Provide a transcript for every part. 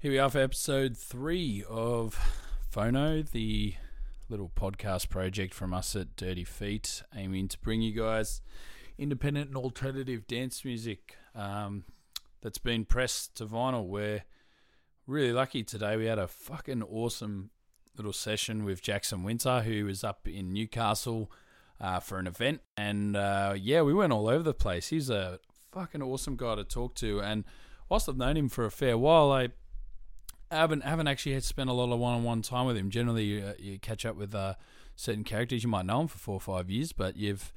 Here we are for episode three of Phono, the little podcast project from us at Dirty Feet, aiming to bring you guys independent and alternative dance music um, that's been pressed to vinyl. We're really lucky today. We had a fucking awesome little session with Jackson Winter, who was up in Newcastle uh, for an event. And uh, yeah, we went all over the place. He's a fucking awesome guy to talk to. And whilst I've known him for a fair while, I haven't haven't actually spent a lot of one on one time with him. Generally, uh, you catch up with uh, certain characters you might know them for four or five years, but you've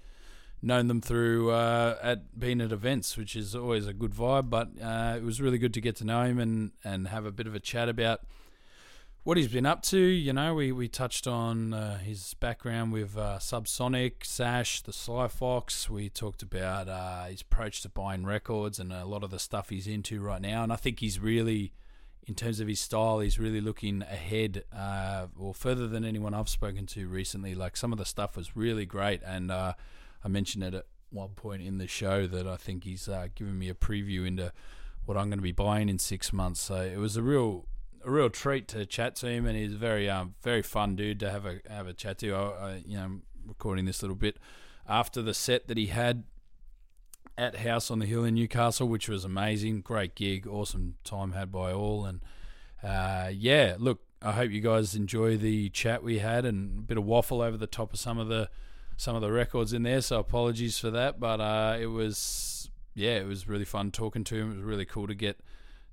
known them through uh, at being at events, which is always a good vibe. But uh, it was really good to get to know him and and have a bit of a chat about what he's been up to. You know, we we touched on uh, his background with Subsonic, Sash, the Sly Fox. We talked about his approach to buying records and a lot of the stuff he's into right now. And I think he's really in terms of his style, he's really looking ahead uh, or further than anyone I've spoken to recently. Like some of the stuff was really great, and uh, I mentioned it at one point in the show that I think he's uh, given me a preview into what I'm going to be buying in six months. So it was a real a real treat to chat to him, and he's a very um, very fun dude to have a have a chat to. I, I, you know, recording this little bit after the set that he had at House on the Hill in Newcastle, which was amazing. Great gig, awesome time had by all, and uh, yeah, look, I hope you guys enjoy the chat we had and a bit of waffle over the top of some of the some of the records in there. So apologies for that, but uh, it was yeah, it was really fun talking to him. It was really cool to get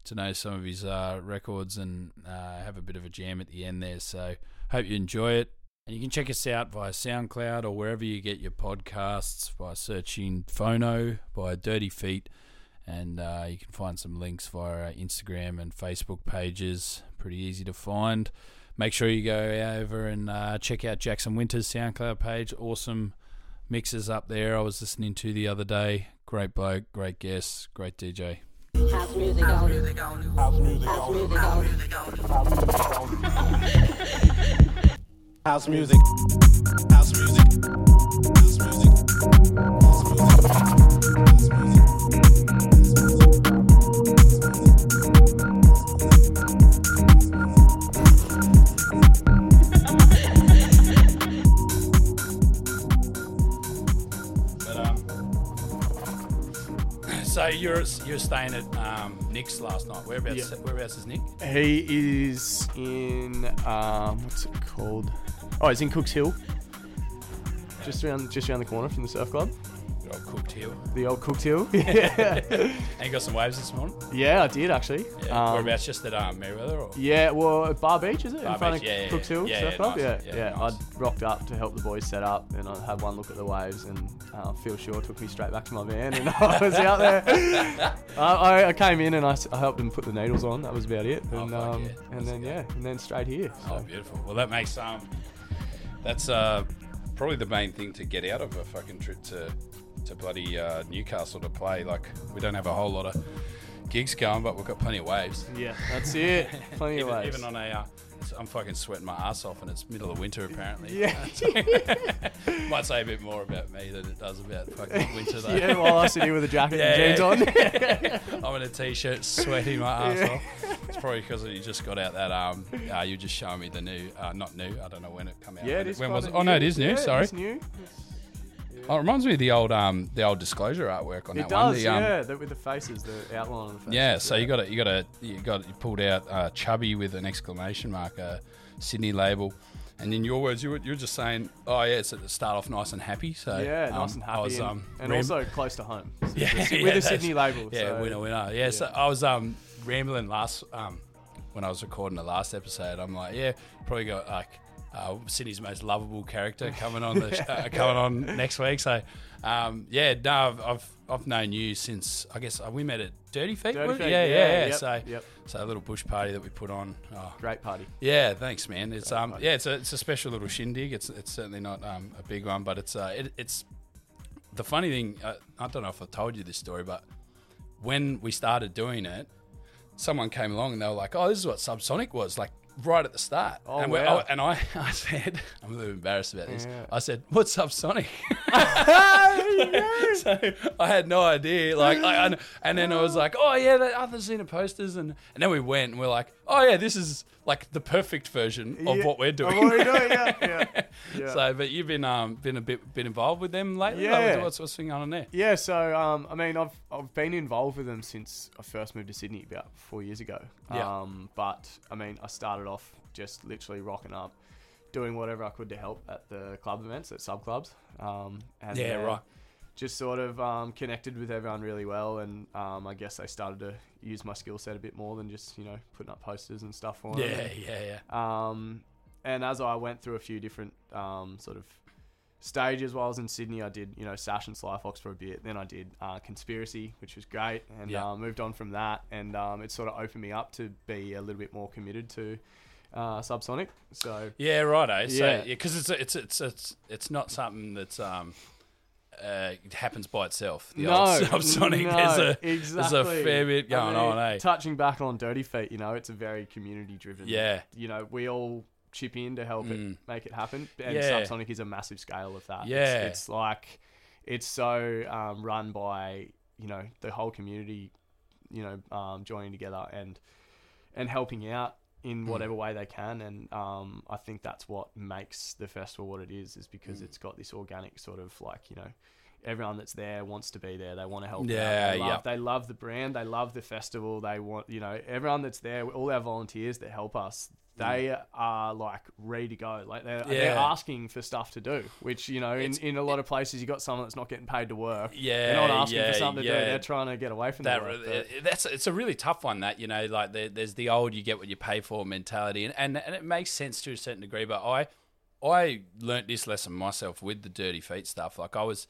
to know some of his uh, records and uh, have a bit of a jam at the end there. So hope you enjoy it. And you can check us out via SoundCloud or wherever you get your podcasts by searching Phono by Dirty Feet. And uh, you can find some links via our Instagram and Facebook pages. Pretty easy to find. Make sure you go over and uh, check out Jackson Winter's SoundCloud page. Awesome mixes up there. I was listening to the other day. Great bloke, great guest, great DJ. House music on. House music on. House music. House music. House music. House music. House music. House music. House music. but um, so you're you're staying at um, Nick's last night. Whereabouts? Yeah. Whereabouts is Nick? He is in um, what's it called? Oh, it's in Cooks Hill. Just around, just around the corner from the surf club. Good old Cooks Hill. The old Cooks Hill. yeah, And you got some waves this morning. yeah, I did actually. Yeah. Um, Whereabouts? Just at um, Merewether or? Yeah, well, at Bar Beach is it Bar in front Beach, of yeah, yeah, Cooks Hill yeah, Surf yeah, Club? nice. Yeah, Yeah, nice. I rocked up to help the boys set up, and I had one look at the waves, and uh, Phil Shaw took me straight back to my van, and I was out there. I, I, I came in and I, s- I helped him put the needles on. That was about it, Oh, and fuck um, yeah. and then yeah, and then straight here. Oh, beautiful. Well, that makes um, that's uh, probably the main thing to get out of a fucking trip to to bloody uh, Newcastle to play. Like, we don't have a whole lot of gigs going, but we've got plenty of waves. Yeah, that's it. Plenty even, of waves. even on a, uh, I'm fucking sweating my ass off, and it's middle of winter apparently. Yeah. Might say a bit more about me than it does about fucking winter though. yeah, while I sit here with a jacket and jeans on. I'm in a t-shirt, sweating my ass off. It's probably because you just got out that. Um, uh, you just showing me the new, uh, not new. I don't know when it come out. yeah, it is. When was it? Oh no, it is new. Sorry. It's new. Oh, it reminds me of the old, um, the old disclosure artwork on It that one. does, The, um, yeah. The, with the faces, the outline of the faces. Yeah, so you got it. You got a. You got you pulled out uh, chubby with an exclamation mark, uh, Sydney label, and in your words, you were, you were just saying, "Oh yeah, it's to start off nice and happy." So Yeah, um, nice and I happy, was, and, um, and ram- also close to home. So yeah, with yeah, a Sydney label. Yeah, so, winner, winner. Yeah, so I was um rambling last um when I was recording the last episode. I'm like, yeah, probably got like uh, Sydney's most lovable character coming on the sh- uh, coming on next week. So um yeah, no, I've, I've I've known you since I guess uh, we met at Dirty Feet. Dirty? Feet, yeah, yeah, yeah, yeah. yep, so yep. so a little bush party that we put on. Oh, Great party. yeah, thanks, man. It's um, yeah, it's a it's a special little shindig. It's it's certainly not um a big one, but it's uh, it, it's the funny thing. Uh, I don't know if I told you this story, but when we started doing it, someone came along and they were like, "Oh, this is what Subsonic was like." Right at the start. Oh, and, wow. oh, and I, I said, I'm a little embarrassed about this. Yeah. I said, "What's up, Sonic?" so I had no idea. Like, I, and, and then I was like, "Oh yeah, oh, the other Xena posters," and and then we went and we're like, "Oh yeah, this is like the perfect version of Yeah, what we're of doing." what we're doing, yeah, yeah, yeah. So, but you've been um been a bit been involved with them lately. Yeah. Like, what's what's going on there? Yeah, so um, I mean, I've I've been involved with them since I first moved to Sydney about four years ago. Yeah. Um, but I mean, I started off just literally rocking up, doing whatever I could to help at the club events at sub clubs. Um, and Yeah, right. Just sort of um, connected with everyone really well, and um, I guess they started to use my skill set a bit more than just you know putting up posters and stuff for them. Yeah, yeah, yeah. Um, and as I went through a few different um, sort of stages while I was in Sydney, I did you know Sash and Sly Fox for a bit. Then I did uh, Conspiracy, which was great, and Yeah. uh, moved on from that. And um, it sort of opened me up to be a little bit more committed to uh, Subsonic. So Yeah, right. Eh? So, Yeah. yeah, because it's it's it's it's it's not something that's um. Uh, it happens by itself. The no, old subsonic. no, there's a exactly. there's a fair bit I going mean, on, eh? Touching back on Dirty Feet, you know, it's a very community driven. Yeah. You know, we all chip in to help it Mm. make it happen, and Yeah. Subsonic is a massive scale of that. Yeah. It's, it's like it's so um, run by you know the whole community, you know, um, joining together and and helping out in Mm. whatever way they can and um, I think that's what makes the festival what it is is Mm. because it's got this organic sort of like you know everyone that's there wants to be there they want to help Yeah. They, love, yeah. they love the brand they love the festival they want you know everyone that's there all our volunteers that help us they are like ready to go. Like they're, they're Mm. Asking for stuff to do which you know in, It's- in a lot of places you got someone that's not getting paid to work. Yeah, they're not asking yeah, for something to yeah. do they're trying to get away from that that work, but- that's it's a really tough one that you know like there, there's the old you get what you pay for mentality and, and and it makes sense to a certain degree but i i learnt this lesson myself with the dirty feet stuff. Like i was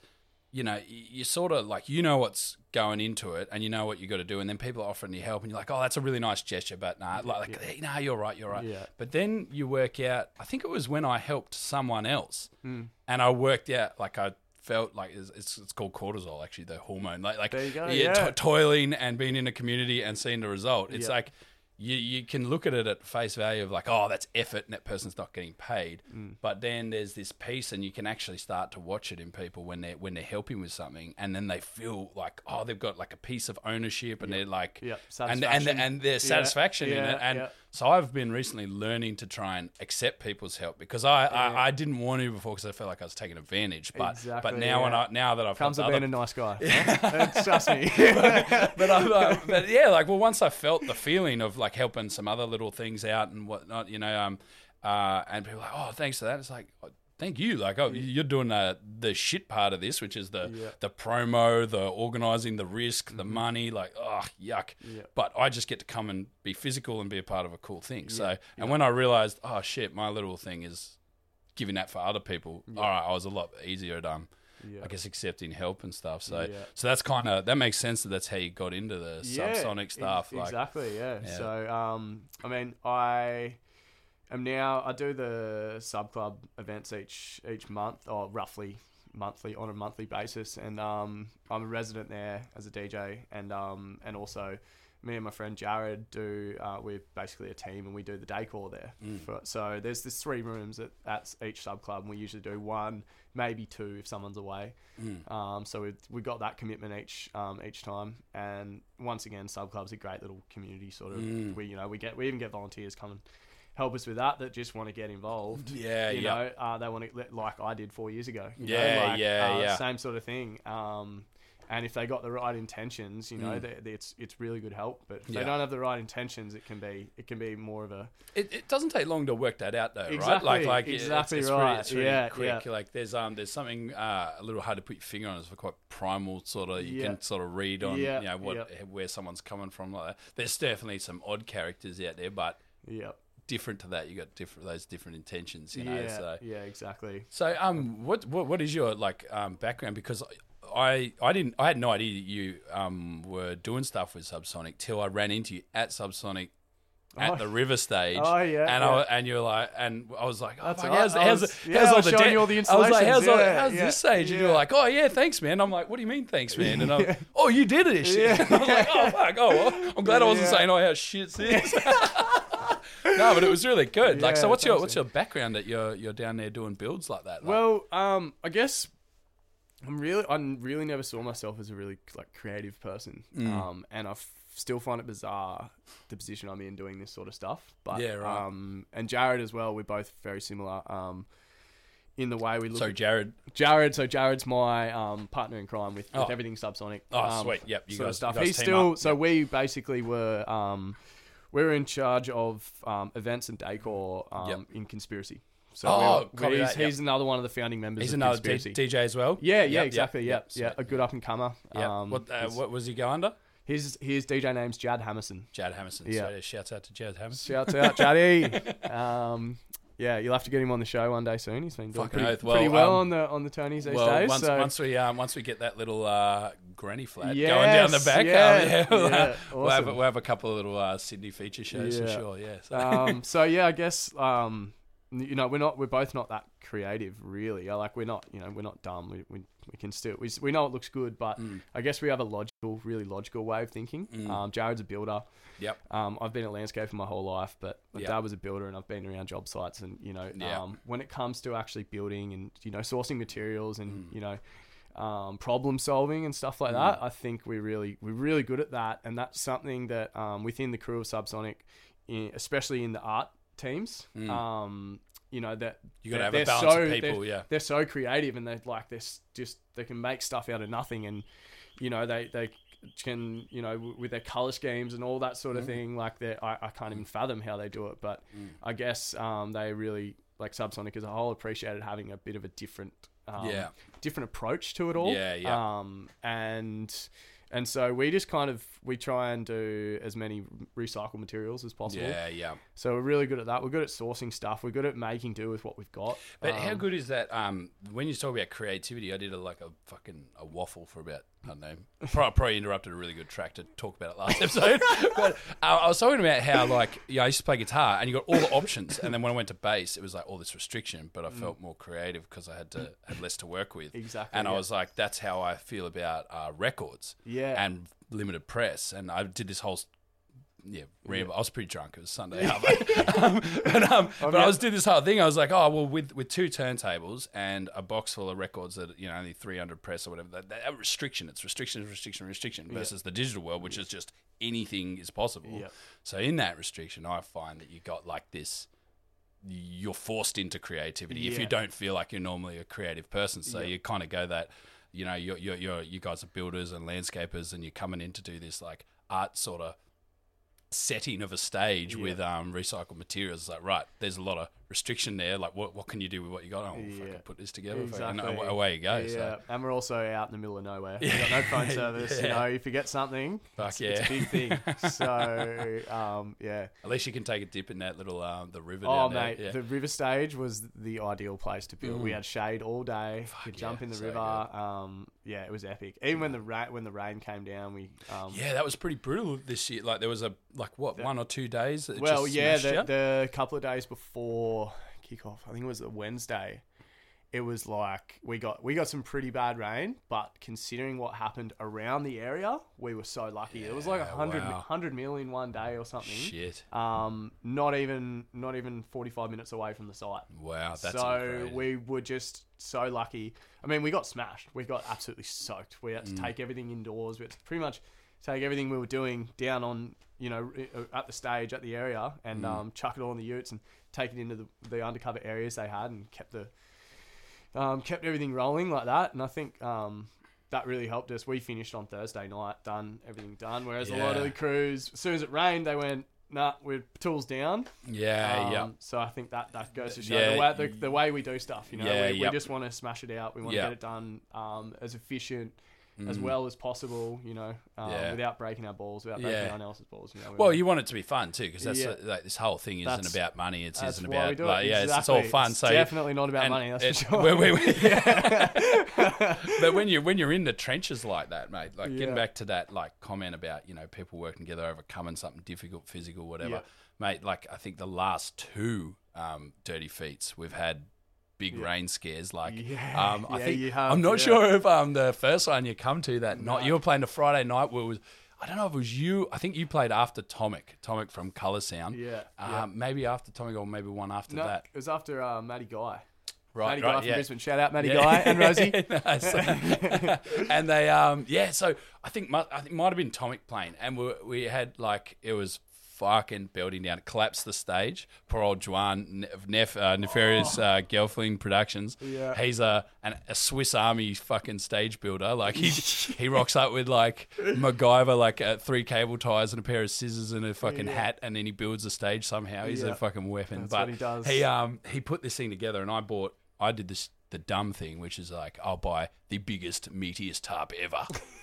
you know you sort of like you know what's going into it and you know what you got to do and then people are offering you help and you're like oh that's a really nice gesture but nah like, like hey, nah you're right you're right Yeah. but then you work out i think it was when i helped someone else Hmm. and i worked out like i felt like it's, it's, it's called cortisol actually the hormone like like There you go, yeah, yeah. to- toiling and being in a community and seeing the result. It's Yeah. like you you can look at it at face value of like, oh, that's effort and that person's not getting paid. Mm. But then there's this piece and you can actually start to watch it in people when they're when they're helping with something and then they feel like, oh, they've got like a piece of ownership and they're like Yeah, and and and their Yeah, satisfaction in yeah, it. And yeah. So I've been recently learning to try and accept people's help because I, I, I didn't want to before because I felt like I was taking advantage. But Exactly, but now when. I now that I've comes with other being a nice guy Huh? trust me but, uh, but yeah, like well, once I felt the feeling of like helping some other little things out and whatnot, you know, um, uh, and people are like, oh, thanks for that. It's like, thank you. Like, oh, you're doing the the shit part of this, which is the Yeah. the promo, the organizing, the risk, the money. Like, oh, yuck. Yeah. But I just get to come and be physical and be a part of a cool thing. So, and when I realized, oh shit, my little thing is giving that for other people. All right, I was a lot easier at um. Yeah. I guess accepting help and stuff. So, Yeah. so that's kind of that makes sense that that's how you got into the subsonic ex- stuff. like, exactly, yeah. Yeah. So, um, I mean, I am now. I do the sub club events each each month, or roughly monthly on a monthly basis, and um, I'm a resident there as a DJ, and um, and also. Me and my friend Jared do. Uh, we're basically a team, and we do the decor there. Mm. For, so there's this three rooms at, at each sub club, and we usually do one, maybe two if someone's away. Mm. Um, so we we got that commitment each um, each time, and once again, sub clubs a great little community sort of. Mm. We you know we get we even get volunteers come and help us with that that just want to get involved. Yeah, you yeah. know, uh, they want to like I did four years ago. you know, Yeah, like, yeah, uh, yeah. Same sort of thing. Um, and if they got the right intentions, you know, Mm. they, they- it's it's really good help. But if Yeah. they don't have the right intentions, it can be it can be more of a It, it doesn't take long to work that out, though, right? Like, like exactly it's, it's right. Really, it's really Yeah, quick. yeah. Like, there's um, there's something uh, a little hard to put your finger on. It's quite primal, sort of. You Yeah. can sort of read on, Yeah, you know, what yeah. where someone's coming from. Like that. There's definitely some odd characters out there, but yeah different to that, you got different those different intentions, you know. yeah So, yeah exactly. So, um, what what what is your like um background? Because I I didn't I had no idea that you um were doing stuff with Subsonic till I ran into you at Subsonic. At Oh. the river stage, Oh, yeah, and yeah. I and you're like, and I was like, oh, That's right. how's, how's, how's yeah, I all the da- you all the I was like, how's, installations, all, how's yeah, this stage? And you're like, oh yeah, thanks, man. I'm like, what do you mean, thanks, man? And I'm, oh, you did it, shit. Yeah. I was like, oh fuck, oh, well, I'm glad I wasn't Yeah. saying, oh, how shit's this. no, but it was really good. like, so what's your what's your background that you're you're down there doing builds like that? Like, Well, um, I guess I'm really, I really never saw myself as a really like creative person. Mm. Um, and I f- still find it bizarre the position I'm in doing this sort of stuff. But Yeah, right. Um, and Jared as well. We're both very similar. Um, in the way we look. so at Jared. Jared, so Jared's my um, partner in crime with, with Oh. everything subsonic. Oh, um, sweet. Yep, you sort of guys- stuff. you guys He's team still up. so we basically were um, we're in charge of um, events and decor um, Yep. in conspiracy. So Oh, we're- copy he's, that, yep. he's another one of the founding members. He's of another D- conspiracy. DJ as well. Yeah, yeah, Yep, yep, exactly. yep, yeah, sweet. a good up and comer. Yeah. Um, what uh, what was he go under? his his DJ name's Jad Hammerson. Jad Hammerson. Yeah. So, yeah, shouts out to Jad Hammerson. Shouts out, Jaddy. um, yeah, you'll have to get him on the show one day soon. He's been doing Fucking pretty, oath. Well, pretty well um, on the on the Tonys these well, days. once, so once we um, once we get that little uh, granny flat Yes, going down the back, um, yeah, yeah, we'll, yeah, have, we'll, have, we'll have a couple of little uh, Sydney feature shows for sure. Yeah. So. um, so yeah, I guess um, you know we're not we're both not that creative really. Like we're not you know we're not dumb. We we, we can still we, we know it looks good, but Mm. I guess we have a logical, really logical way of thinking. Mm. Um, Jared's a builder. Yep. Um, I've been at landscape for my whole life, but my Yep. dad was a builder, and I've been around job sites. And you know, Yeah. um, when it comes to actually building and you know sourcing materials and Mm. you know um, problem solving and stuff like that, I think we really we're really good at that, and that's something that um, within the crew of Subsonic, in, especially in the art teams, Mm. um, you know that You gotta they're- have a balance of so- people, they're- yeah. they're so creative and they're like they're just they can make stuff out of nothing and you know they they can you know w- with their color schemes and all that sort Mm. of thing like they I, I can't even fathom how they do it but I guess um, they really like Subsonic as a whole appreciated having a bit of a different um, Yeah. different approach to it all Yeah, yeah. um, and and so we just kind of we try and do as many recycled materials as possible Yeah, yeah. so we're really good at that we're good at sourcing stuff we're good at making do with what we've got But how Um, good is that? Um, when you talk about creativity, I did a, like a fucking a waffle for about I don't know. Probably, probably interrupted a really good track to talk about it last episode. but uh, I was talking about how like yeah, I used to play guitar and you got all the options, and then when I went to bass, it was like all this restriction. But I felt more creative because I had to had less to work with. Mm. Exactly, And I yeah. was like, that's how I feel about uh, records. Yeah. And limited press, and I did this whole yeah, ramble. I was pretty drunk. It was Sunday, but, um, but, um, but I was doing this whole thing. I was like, oh well, with with two turntables and a box full of records that you know only three hundred press or whatever. That, that restriction. It's restriction, restriction, restriction. Versus the digital world, which is just anything is possible. So in that restriction, I find that you got like this. You're forced into creativity if you don't feel like you're normally a creative person. So you kind of go that, you know, you're, you're, you're you guys are builders and landscapers, and you're coming in to do this like art sort of setting of a stage Yeah. with um, recycled materials. It's like, right, there's a lot of restriction there. Like, what, what can you do with what you got? Oh, Yeah. fucking put this together. Exactly. And away, you go. Yeah, So. and we're also out in the middle of nowhere. We've got no phone service. You Yeah. know, if you get something, Fuck it's, it's a big thing. So, um, yeah. At least you can take a dip in that little um, the river. Oh, mate, Yeah. the river stage was the ideal place to build. We had shade all day. you could jump in the so river. Um, yeah, it was epic. Even when the ra- when the rain came down, we um, yeah, that was pretty brutal this year. Like there was a like what one or two days. Well, just yeah, the, the couple of days before kickoff, I think it was a Wednesday. It was like we got we got some pretty bad rain, but considering what happened around the area, we were so lucky. it was like a Yeah, hundred wow. hundred mil in one day or something. Shit. Um, not even not even forty five minutes away from the site. Wow, that's so incredible. we were just so lucky. I mean, we got smashed. We got absolutely soaked. We had to Mm. take everything indoors. We had to pretty much take everything we were doing down on, you know, i- at the stage at the area and Mm. um, chuck it all in the utes and take it into the, the undercover areas they had and kept the um, kept everything rolling like that. And I think um, that really helped us. We finished on Thursday night, done everything done. Whereas a lot of the crews, as soon as it rained, they went. Nah, we're tools down. yeah, Um, yeah. So I think that that goes to show Yeah, the, way, the, the way we do stuff. You know, Yeah, we, yep. we just want to smash it out. We want to Yeah. get it done um, as efficient as well as possible. You know, um, Mm. Yeah. without breaking our balls, without breaking Yeah. anyone else's balls. You know, we Well, want- you want it to be fun too, because that's Yeah. uh, like this whole thing isn't That's- about money. It's that's isn't about it. like yeah, it's, it's all fun. It's so definitely not about money. That's it- for sure. when we- but when you when you're in the trenches like that, mate, like getting back to that like comment about you know people working together overcoming something difficult, physical, whatever, mate. Like I think the last two um, dirty feats we've had. Big rain scares, like Yeah. um, I Yeah, think you have, I'm not yeah. sure if um the first one you come to that night you were playing the Friday night where it was I don't know if it was you. I think you played after Tomic, Tomic from Color Sound. Yeah, Um, yeah. Maybe after Tomic or maybe one after No, that. it was after uh, Matty Guy. Right, Matty right, Guy from yeah. Brisbane. Shout out Matty Yeah. Guy and Rosie. Nice. and they, um, yeah. So I think I think it might have been Tomic playing, and we we had like it was fucking building down. It collapsed the stage. Poor old Juan of Nef, uh, Nefarious uh, Gelfling Productions. Yeah. He's a an, a Swiss Army fucking stage builder. Like he he rocks up with like MacGyver, like uh, three cable ties and a pair of scissors and a fucking Yeah. hat, and then he builds a stage somehow. He's Yeah. a fucking weapon. That's but what he does. He um he put this thing together, and I bought. I did this the dumb thing, which is like I'll buy the biggest, meatiest tarp ever.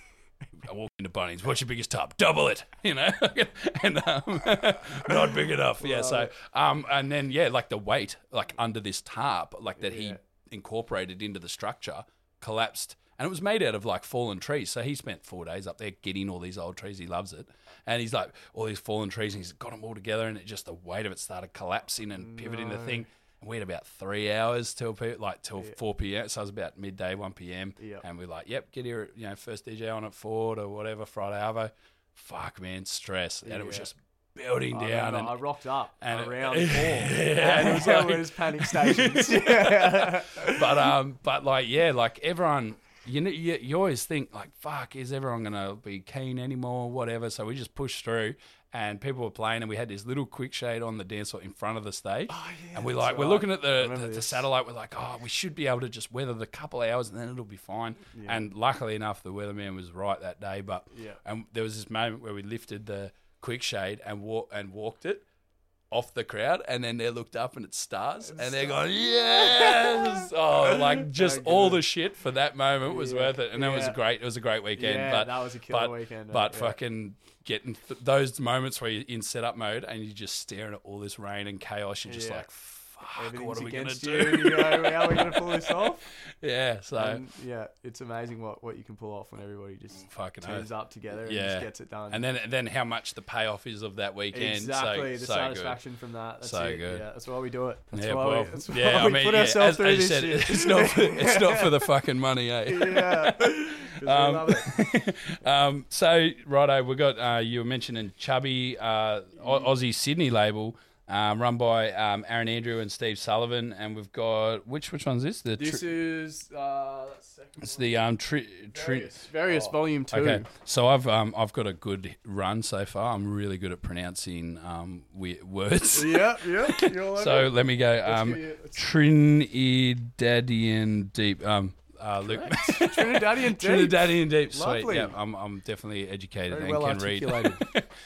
I walk into Bunnings. What's your biggest tarp? Double it, you know, and um, not big enough. Yeah. So um, and then yeah, like the weight, like under this tarp, like that he Yeah. incorporated into the structure, collapsed. And it was made out of like fallen trees. So he spent four days up there getting all these old trees. He loves it. And he's like, all these fallen trees, and he's got them all together. And it just, the weight of it started collapsing and pivoting the thing. We had about three hours till pe- like till 4 p.m. So it was about midday, 1 p.m. Yep. And we're like, yep, get here, you know, first DJ on at Ford or whatever, Friday Arvo. Fuck, man, stress. And it was just building I down. And, I rocked up and it- around four. Yeah, and it it was was like- one of those panic stations. yeah. but um, but like yeah, like everyone, you know, you, you always think like, fuck, is everyone gonna be keen anymore, whatever? So we just pushed through, and people were playing, and we had this little quick shade on the dance floor in front of the stage, Oh, yeah, and we like we're looking at the, the, the satellite, we're like, oh, we should be able to just weather the couple hours, and then it'll be fine. And luckily enough, the weatherman was right that day, but Yeah. and there was this moment where we lifted the quick shade and walk and walked it off the crowd, and then they looked up and it's stars, and they're going, yes! Oh, like just all the shit for that moment was Yeah. worth it, and that was a great. It was a great weekend. Yeah, but that was a killer but, weekend, But yeah. fucking getting th- those moments where you're in setup mode and you're just staring at all this rain and chaos, you're just Yeah. like, fuck, what are we gonna do? you. Go, how are we going to pull this off? yeah, so And yeah, it's amazing what, what you can pull off when everybody just fucking turns oath. up together and just gets it done. And then then how much the payoff is of that weekend. exactly so, the so satisfaction from that. That's So it. good. Yeah, that's why we do it. That's Yeah, why well, we, that's why yeah, I we mean, put yeah, ourselves as, through as this said, shit. it's not for, it's not for the fucking money, eh? yeah, Um, um, so, righto, we got uh, you were mentioning Chubby, uh, Au- Aussie Sydney label, um, run by um, Aaron Andrew and Steve Sullivan, and we've got which which one's this? The This tri- is uh, second it's the um tri- tri- various, various volume two. Okay, so I've um I've got a good run so far. I'm really good at pronouncing um words. Yeah, yeah. So let me go. Um, give you- let's- Trinidadian deep. Um, uh, Luke. Trinidadian deep. Trinidadian deep. Sweet. Lovely. Yeah, I'm, I'm definitely educated Very and well can read.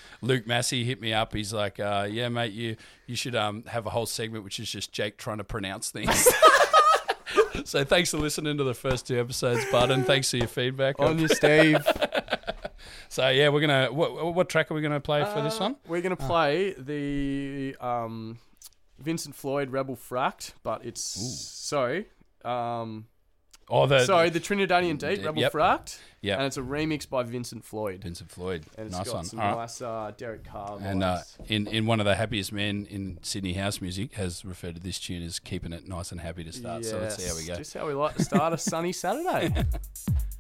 Luke Massey hit me up. He's like, uh, "Yeah, mate, you you should um have a whole segment which is just Jake trying to pronounce things." so thanks for listening to the first two episodes, bud, and thanks for your feedback. On you, Steve. so yeah, we're gonna what what track are we gonna play for this Uh, one? We're gonna play the um, Vincent Floyd Rebel Fract, but it's so um, Oh, the sorry the Trinidadian Deep Rebel yep. Fract, yeah, and it's a remix by Vincent Floyd, Vincent Floyd. and it's nice got one. some All nice uh, Derek Carr And uh, in, in one of the happiest men in Sydney house music has referred to this tune as keeping it nice and happy to start. So let's see how we Yes, go. Just how we like to start a sunny Saturday.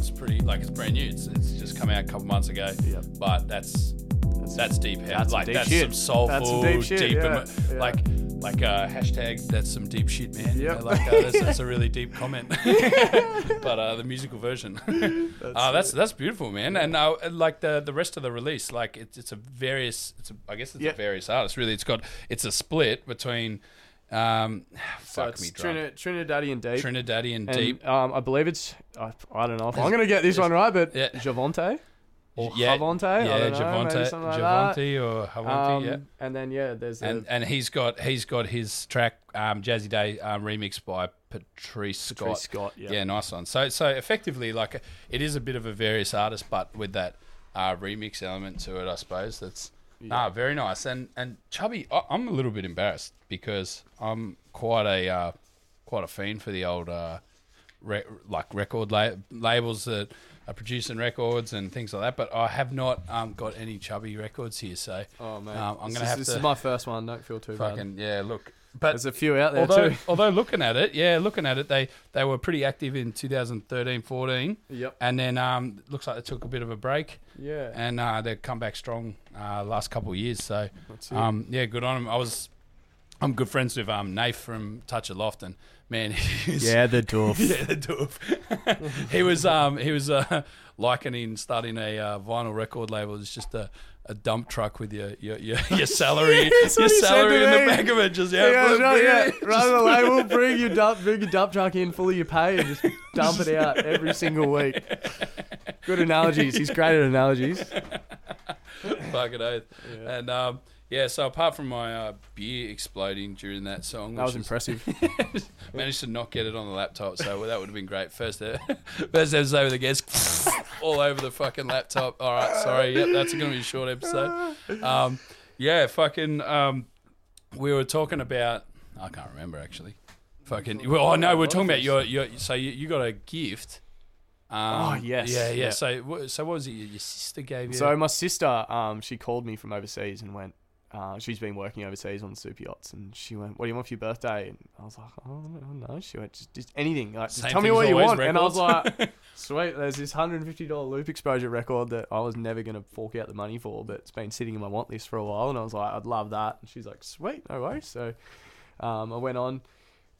tune's pretty like it's brand new. It's, it's just come out a couple months ago. Yep. But that's that's deep house. That's like deep that's shit. some soulful, That's some deep shit, yeah, emo- yeah. like like uh, hashtag that's some deep shit, man. You know, like uh, that's, that's a really deep comment. but uh, the musical version. that's, uh, that's that's beautiful, man. And uh, like the the rest of the release, like it's it's a various. It's a, I guess it's Yeah. a various artist. Really, it's got it's a split between. Um, So fuck it's me. Trini- Trinidadian Deep. Trinidadian and, deep. Um, I believe it's. I, I don't know if I'm going to get this one right, but Yeah. Javonte or yeah, Javonte. yeah, know, Javonte, like Javonte or. Javonte, Um, yeah. And then yeah, there's And a and he's got he's got his track um, Jazzy Day um, remixed by Patrice Scott. Patrice Scott. Yeah. Yeah, nice one. So so effectively, like it is a bit of a various artist, but with that uh, remix element to it, I suppose. That's nah, very nice. And and Chubby, I, I'm a little bit embarrassed because I'm quite a uh, quite a fiend for the old uh, re- like record la- labels that are producing records and things like that. But I have not um, got any Chubby records here, so Oh man, Um, I'm gonna is- have This to is my first one. Don't feel too bad. fucking yeah. Look, but There's a few out there although too. although looking at it, yeah, looking at it, they they were pretty active in 2013, 14, Yep. and then um, looks like they took a bit of a break, Yeah. and uh, they've come back strong uh, last couple of years. So um, yeah, good on them. I was. I'm good friends with um, Nath from Touch of Loft, and man, he's, yeah, the dwarf. yeah, the dwarf. he was um he was uh, likening starting a uh, vinyl record label It's just a, a dump truck with your your your, your salary your what he said salary in the back of it. Just Yeah, yeah, that's right, yeah. just- Run the label, bring your dump, bring your dump truck in full of your pay, and just dump it out every single week. Good analogies. He's great at analogies. fucking oath. And um, yeah, so apart from my uh, beer exploding during that song, That was impressive. managed to not get it on the laptop, so that would have been great. First, uh, first episode with the guests all over the fucking laptop. All right, sorry. Yep, that's going to be a short episode. Um, yeah, fucking. Um, we were talking about. I can't remember actually. Fucking. Well, oh no, we're talking about your your. So you, you got a gift. Um, Oh, yes, Yeah, yeah. So so what was it? Your sister gave you. So my sister, um, she called me from overseas and went. Uh, she's been working overseas on super yachts, and she went, "What do you want for your birthday?" And I was like, "Oh no, no." She went, "Just, just anything. Like, just Same tell me what you want." And I was like, "Sweet." There's this hundred and fifty dollar loop exposure record that I was never gonna fork out the money for, but it's been sitting in my want list for a while, and I was like, "I'd love that." And she's like, "Sweet, no worries." So, um, I went on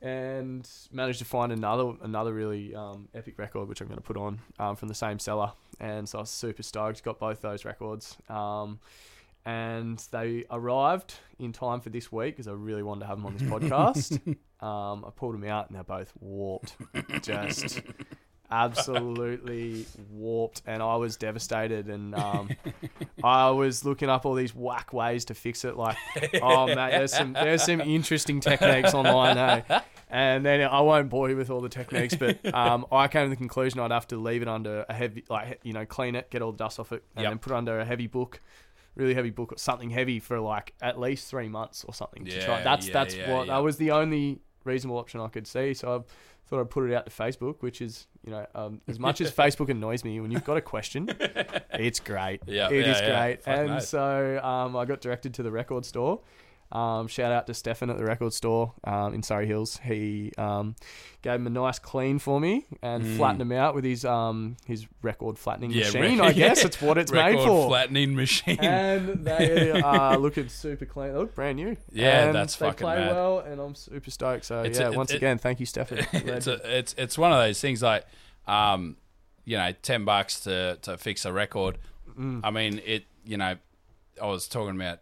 and managed to find another another really um, epic record which I'm going to put on um, from the same seller, and so I was super stoked. Got both those records, um, and they arrived in time for this week because I really wanted to have them on this podcast. um, I pulled them out, and they're both warped, just absolutely warped, and I was devastated. And um, I was looking up all these whack ways to fix it. Like, oh man, there's some there's some interesting techniques online, eh? And then I won't bore you with all the techniques, but um, I came to the conclusion I'd have to leave it under a heavy, like you know, clean it, get all the dust off it, and Yep. then put it under a heavy book, really heavy book, or something heavy for like at least three months or something. to try. Yeah, That's yeah, that's yeah, what that was the only reasonable option I could see. So I thought I'd put it out to Facebook, which is you know um, as much as Facebook annoys me when you've got a question, it's great. Yeah, it is great. Fuck and no. so um, I got directed to the record store. Um, shout out to Stefan at the record store um, in Surry Hills. He um, gave him a nice clean for me and Mm. flattened him out with his um, his record flattening Yeah, machine. rec- I guess yeah. it's what it's record made for. flattening machine. And they are looking super clean. They look brand new. Yeah, And that's they fucking play mad. well, and I'm super stoked. So It's yeah, a- once it- again, thank you, Stefan. it's a, it's it's one of those things like, um, you know, ten bucks to to fix a record. Mm. I mean, it. You know, I was talking about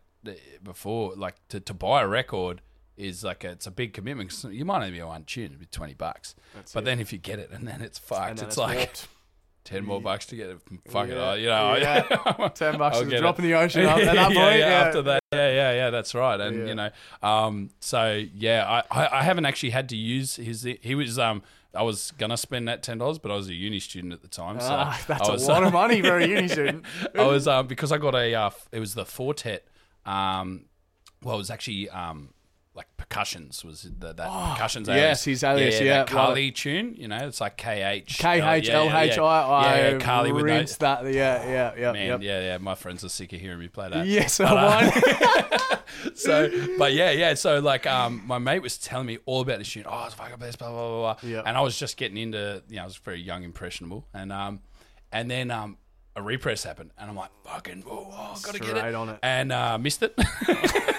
before, like to, to buy a record is like a, it's a big commitment. 'cause you might only be one tune, it'd be twenty bucks. but then if you get it and then it's fucked, it's, it's like warped. ten more bucks to get it. Fuck Yeah. it, you know. Yeah. Ten bucks is a drop it. in the ocean up at that yeah, yeah, Yeah, after that, yeah, yeah, yeah, that's right. And you know, um, so yeah, I, I, I haven't actually had to use his. He was, um, I was gonna spend that ten dollars, but I was a uni student at the time, so Ah, that's I a was, lot of money for a uni student. I was um, because I got a, uh, it was the Fortet, um, well, it was actually um, like percussions was the, that percussions. Oh, yes, he's alias, yeah, that Carly tune. You know, it's like K H K H L H I I. Yeah, yeah, Carly with no, rinsed that. Yeah, yeah, yeah. Man, yep. yeah, yeah. My friends are sick of hearing me play that. Yes, But, I uh, won. so, but yeah, yeah. So like, um, my mate was telling me all about this tune. Oh, it's fucking best, blah blah blah. blah. Yeah. And I was just getting into, you know, I was very young, impressionable, and um, and then um, a repress happened, and I'm like, fucking, oh, oh gotta get it, on it. and uh, missed it.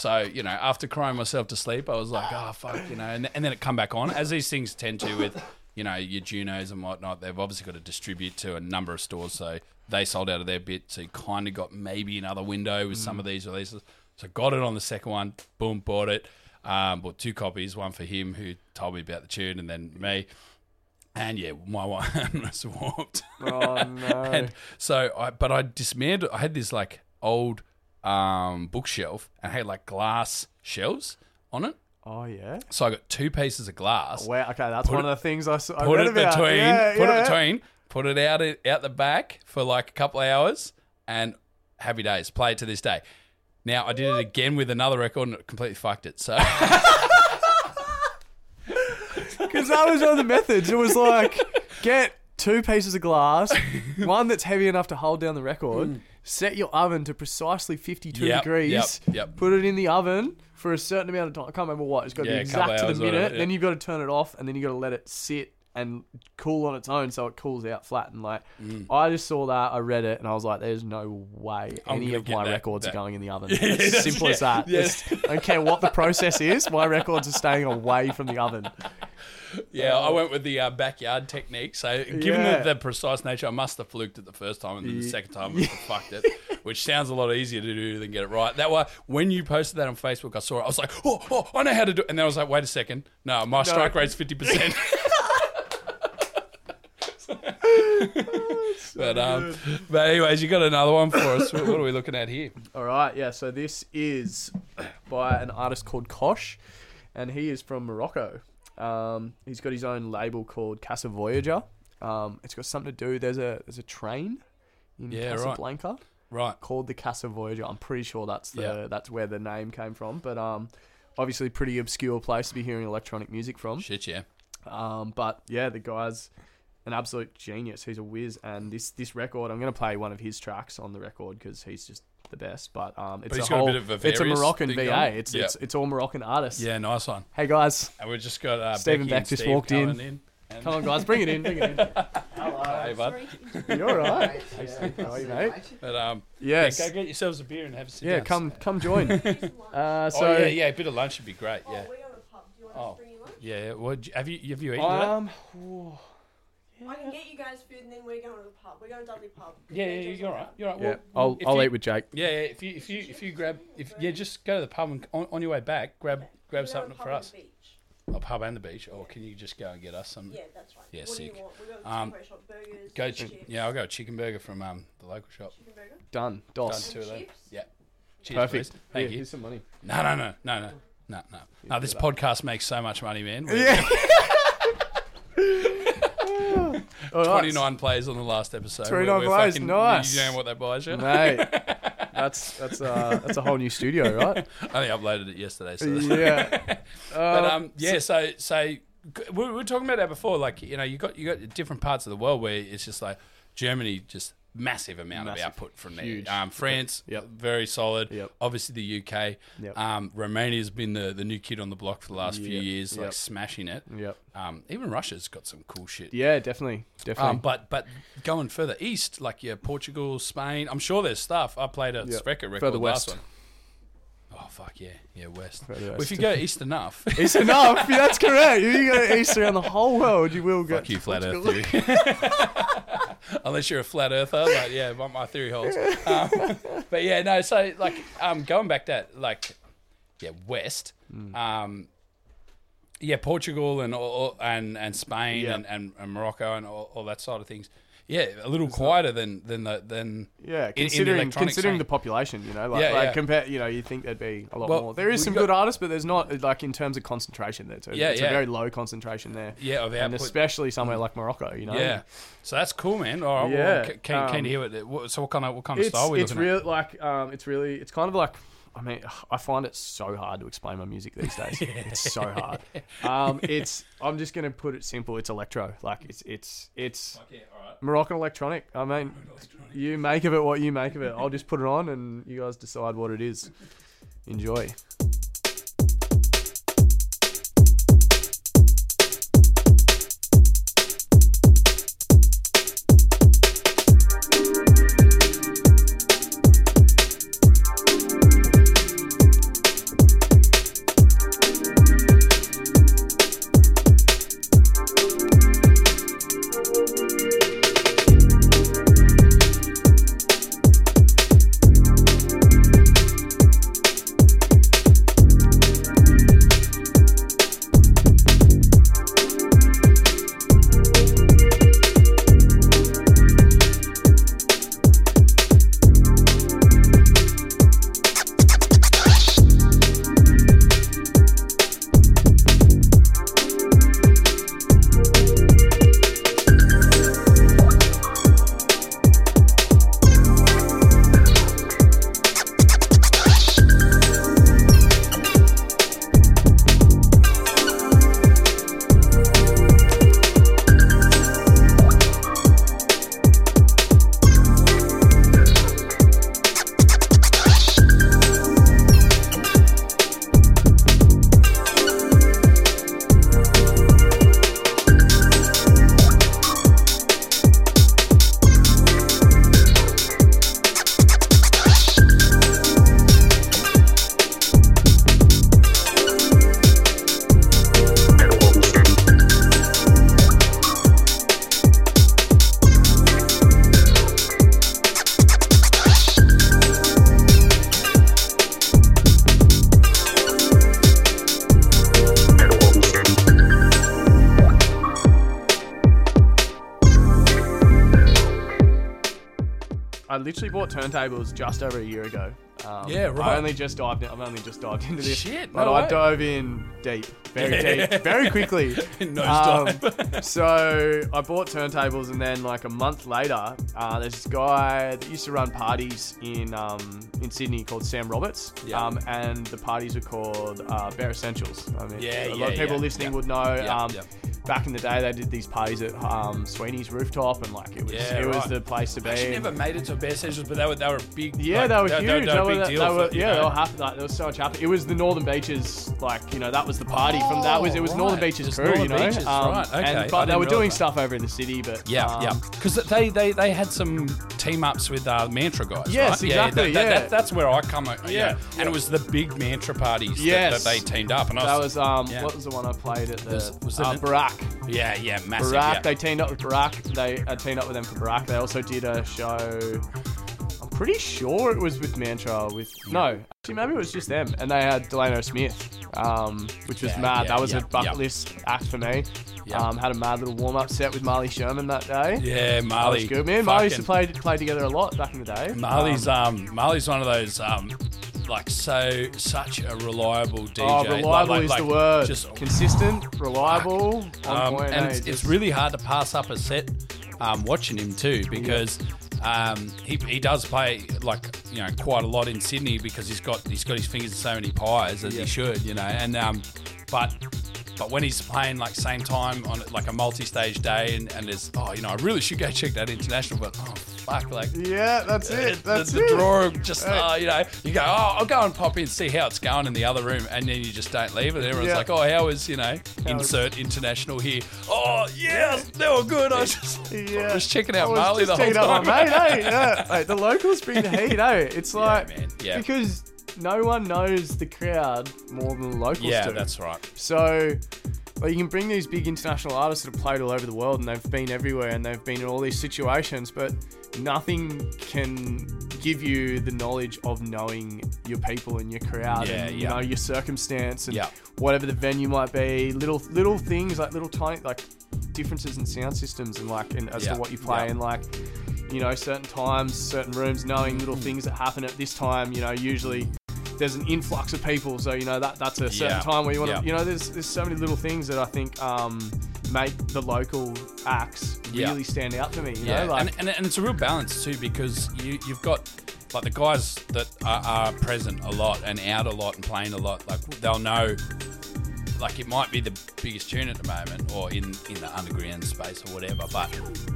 So you know, after crying myself to sleep, I was like, "Oh fuck," you know, and, and then it come back on as these things tend to with, you know, your Junos and whatnot. They've obviously got to distribute to a number of stores, so they sold out of their bit. So you kind of got maybe another window with some of these releases. So got it on the second one, boom, bought it. Um, bought two copies, one for him who told me about the tune, and then me. And yeah, my one was warped. Oh no. And so I, but I dismantled. I had this like old um, bookshelf and had like glass shelves on it. oh yeah. So I got two pieces of glass. Wow. Okay, that's one it- of the things I, s- I put it about. between. Yeah, put yeah. it between. Put it out out the back for like a couple of hours, and happy days. Play it to this day. Now I did it again with another record and it completely fucked it. So Because that was one of the methods. It was like get two pieces of glass, one that's heavy enough to hold down the record. Set your oven to precisely fifty-two Mm. Yep, degrees. yep, yep. Put it in the oven for a certain amount of time. I can't remember what. It's got to Yeah, be a couple exact to hours the or minute. whatever, yeah. Then you've got to turn it off, and then you've got to let it sit and cool on its own, so it cools out flat. And like, Mm. I just saw that, I read it, and I was like, "There's no way I'm any gonna of get my that- records that- are going in the oven." It's that's- simple as that. yeah. I don't care what the process is. My records are staying away from the oven. Yeah, I went with the uh, backyard technique. So given Yeah. the, the precise nature, I must have fluked it the first time, and then the second time I fucked it, which sounds a lot easier to do than get it right. That way, when you posted that on Facebook, I saw it. I was like, oh, oh I know how to do it. And then I was like, wait a second, no, my strike rate's fifty percent. but um, but anyways, you got another one for us. What are we looking at here? All right, yeah. So this is by an artist called Kosh, and he is from Morocco. Um, he's got his own label called Casa Voyager. Um, it's got something to do. There's a there's a train in Yeah, right. Casablanca Right. called the Casa Voyager. I'm pretty sure that's the Yeah. that's where the name came from. But um, obviously pretty obscure place to be hearing electronic music from. Shit, yeah. Um, but yeah, the guy's an absolute genius. He's a whiz, and this this record, I'm going to play one of his tracks on the record because he's just the best. But um, it's he's a got a whole, bit of a it's a Moroccan VA. going. It's Yeah. it's it's all Moroccan artists. Yeah, nice one. Hey guys, And we've just got uh, Stephen Becky Beck and just Steve walked in. in. And- come on guys, bring it in, bring it in. Hey, bud. You're all right. How are you, mate? But um, Yes. yeah, go get yourselves a beer and have a sit Yeah, down. come come join. Uh, so oh yeah, yeah, a bit of lunch would be great. Yeah, Oh, we're going to the pub. Do you want Oh. to bring you lunch? yeah. What have you have you eaten today? um, I can get you guys food and then we're going to the pub. We're going to Dudley Pub. Yeah, yeah, yeah, you're right. You're right. yeah, Well, I'll if I'll you, eat with Jake. Yeah, yeah. If you if you if you grab if yeah, just go to the pub and on, on your way back, grab grab We're going to something the pub for and us. the beach. A pub and the beach, or can you just go and get us some? Yeah, that's right. Yeah, what sick. do you want? We've got Um, takeaway shop burgers, Go, chips, chi- yeah, I'll go chicken burger from um the local shop. chicken burger. Done. Dos. Done. Two of them. chips? Yeah. Cheers, Perfect. please. Thank Here, you. Here's some money. No, no, no, no, no, no, no. No, this podcast makes so much money, man. We're Yeah. All right. 29 plays on the last episode. 29 We're- we're plays, fucking- nice. You know what that buys you? mate. That's that's uh that's a whole new studio, right? I only uploaded it yesterday. So yeah. but Uh, um, yeah. So so we we were talking about that before. Like you know, you got you got different parts of the world where it's just like Germany, just massive amount Massive. of output from there. Um, France, Yep. very solid. Yep. Obviously the UK. Yep. Um, Romania's been the the new kid on the block for the last few years, like smashing it. Yep. Um, even Russia's got some cool shit. Yeah, definitely, definitely. Um, but but going further east, like yeah, Portugal, Spain. I'm sure there's stuff. I played a Yep. Record Further last west. one. Oh fuck yeah, yeah west. Well, if you go east enough, it's enough. Yeah, that's correct. If you go east around the whole world, you will go. fuck you, flat Earth theory. Unless you're a flat earther, like yeah, my, theory holds. Um, but yeah, no. So like, um, going back that like, yeah, west. Mm. Um, yeah, Portugal and all, all- and and Spain Yeah. and, and, and Morocco and all, all that side of things. Yeah, a little quieter than than the than Yeah, in the considering considering scene. the population, you know, like, Yeah, like yeah. compare, you know, you think there'd be a lot Well, more. There is some got- good artists, but there's not like in terms of concentration. There, too. Yeah, it's yeah. a very low concentration there, yeah of and especially somewhere like Morocco, you know. Yeah, so that's cool, man. All right, Yeah, well, keen, keen um, to hear what, what. So what kind of what kind of style we it's looking really like um, it's really it's kind of like I mean, I find it so hard to explain my music these days. It's so hard. Um, it's. I'm just gonna put it simple. It's electro. Like it's it's it's Okay, all right. Moroccan electronic. I mean, you make of it what you make of it. I'll just put it on, and you guys decide what it is. Enjoy. I literally bought turntables just over a year ago. Um, Yeah, right. I only just dived. In, I've only just dived into this. Shit, but no I way. dove in deep, very deep, very quickly. No Um, so I bought turntables, and then like a month later, uh, there's this guy that used to run parties in um, in Sydney called Sam Roberts. Yeah. Um, and the parties were called uh, Bare Essentials. I mean, Yeah, a lot of people yeah, listening yeah. would know. Yeah, um, yeah. Back in the day, they did these parties at um, Sweeney's rooftop, and like it was Yeah, it was the place to be. Actually, never made it to Bear Sessions, but they were they were big. yeah, like, they were huge. They, They, were a were, big they were- for, you yeah, they know. were happy. Like, they were so much happy. It was the Northern Beaches, like you know, that was the party from that was it was Oh, Northern. Beaches Just crew, Northern you know. Beaches, Um, right, okay. And, but they were doing that. stuff over in the city, but Yeah, um, yeah. Because they, they, they had some team ups with uh, Mantra guys. Yes, right? exactly, that- that- yeah. that- that's where I come. uh, Yeah, Yeah, and it was the big Mantra parties that- Yes. that, they teamed up, and I That was, was um, Yeah. what was the one I played at the Was- was uh, Barack? yeah, yeah, massive. Barack. They teamed up with Barack. They uh, teamed up with them for Barack. They also did a show. Pretty sure it was with Mantra. With no, actually maybe it was just them, and they had Delano Smith, um, which was Yeah, mad. yeah, that was yeah, a bucket yeah. list act for me. Yeah. Um, had a mad little warm up set with Marley Sherman that day. yeah, That Marley. was good. Me and Marley used to fucking- play play together a lot back in the day. Marley's Um, um, Marley's one of those um, like so such a reliable DJ. Oh, Like- reliable like- is like, the word. Just consistent, reliable, on Um, point. and eh? it's, it's Just- really hard to pass up a set um, watching him too because um, he, he does play like you know quite a lot in Sydney because he's got he's got his fingers in so many pies as he should you know and um, but but when he's playing like same time on like a multi-stage day and, and there's oh you know I really should go check that international but oh fuck like Yeah, that's it. the- That's the, it. drawer just Hey. uh, you know you go oh I'll go and pop in see how it's going in the other room and then you just don't leave it everyone's Yeah. like oh how is you know How insert international here oh yeah they were good I was just Yeah. was checking out Marley the whole checking out time. my mate, eh? Yeah. Mate, the locals bring the heat, eh? It's like man, yeah. because no one knows the crowd more than the locals yeah do. that's right So, like, you can bring these big international artists that have played all over the world and they've been everywhere and they've been in all these situations, but nothing can give you the knowledge of knowing your people and your crowd Yeah, and you yeah. know your circumstance and Yeah. whatever the venue might be. Little little things like little tiny like differences in sound systems and like and as to what you play and like you know certain times, certain rooms, knowing little things that happen at this time. You know, usually there's an influx of people, so you know that that's a certain Yeah, time where you want to. yeah. You know, there's there's so many little things that I think um, make the local acts Yeah. really stand out for me. You yeah know, like and, and, and it's a real balance too because you you've got like the guys that are, are present a lot and out a lot and playing a lot, like they'll know. Like it might be the biggest tune at the moment, or in, in the underground space or whatever, but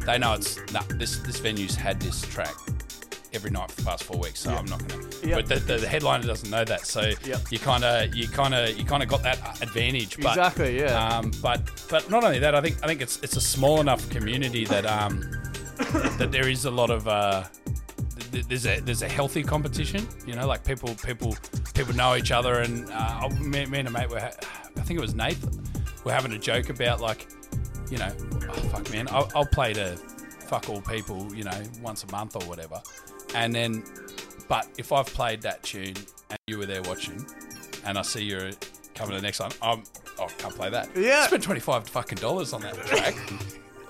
they know it's nah, this this venue's had this track every night for the past four weeks, so I'm not gonna. Yep. But the, the, the headliner doesn't know that, so Yep. you kind of you kind of you kind of got that advantage. But, Exactly, yeah. Um, but but not only that, I think I think it's it's a small enough community that um that there is a lot of uh there's a there's a healthy competition. You know, like people people people know each other, and uh, me, me and a mate were ha- I think it was Nathan. We're having a joke about like you know, oh, fuck man, I'll, I'll play to fuck all people, you know, once a month or whatever. And then, but if I've played that tune and you were there watching, and I see you're coming to the next one, I'm, I can't play that. Yeah. I spent 25 fucking dollars on that track.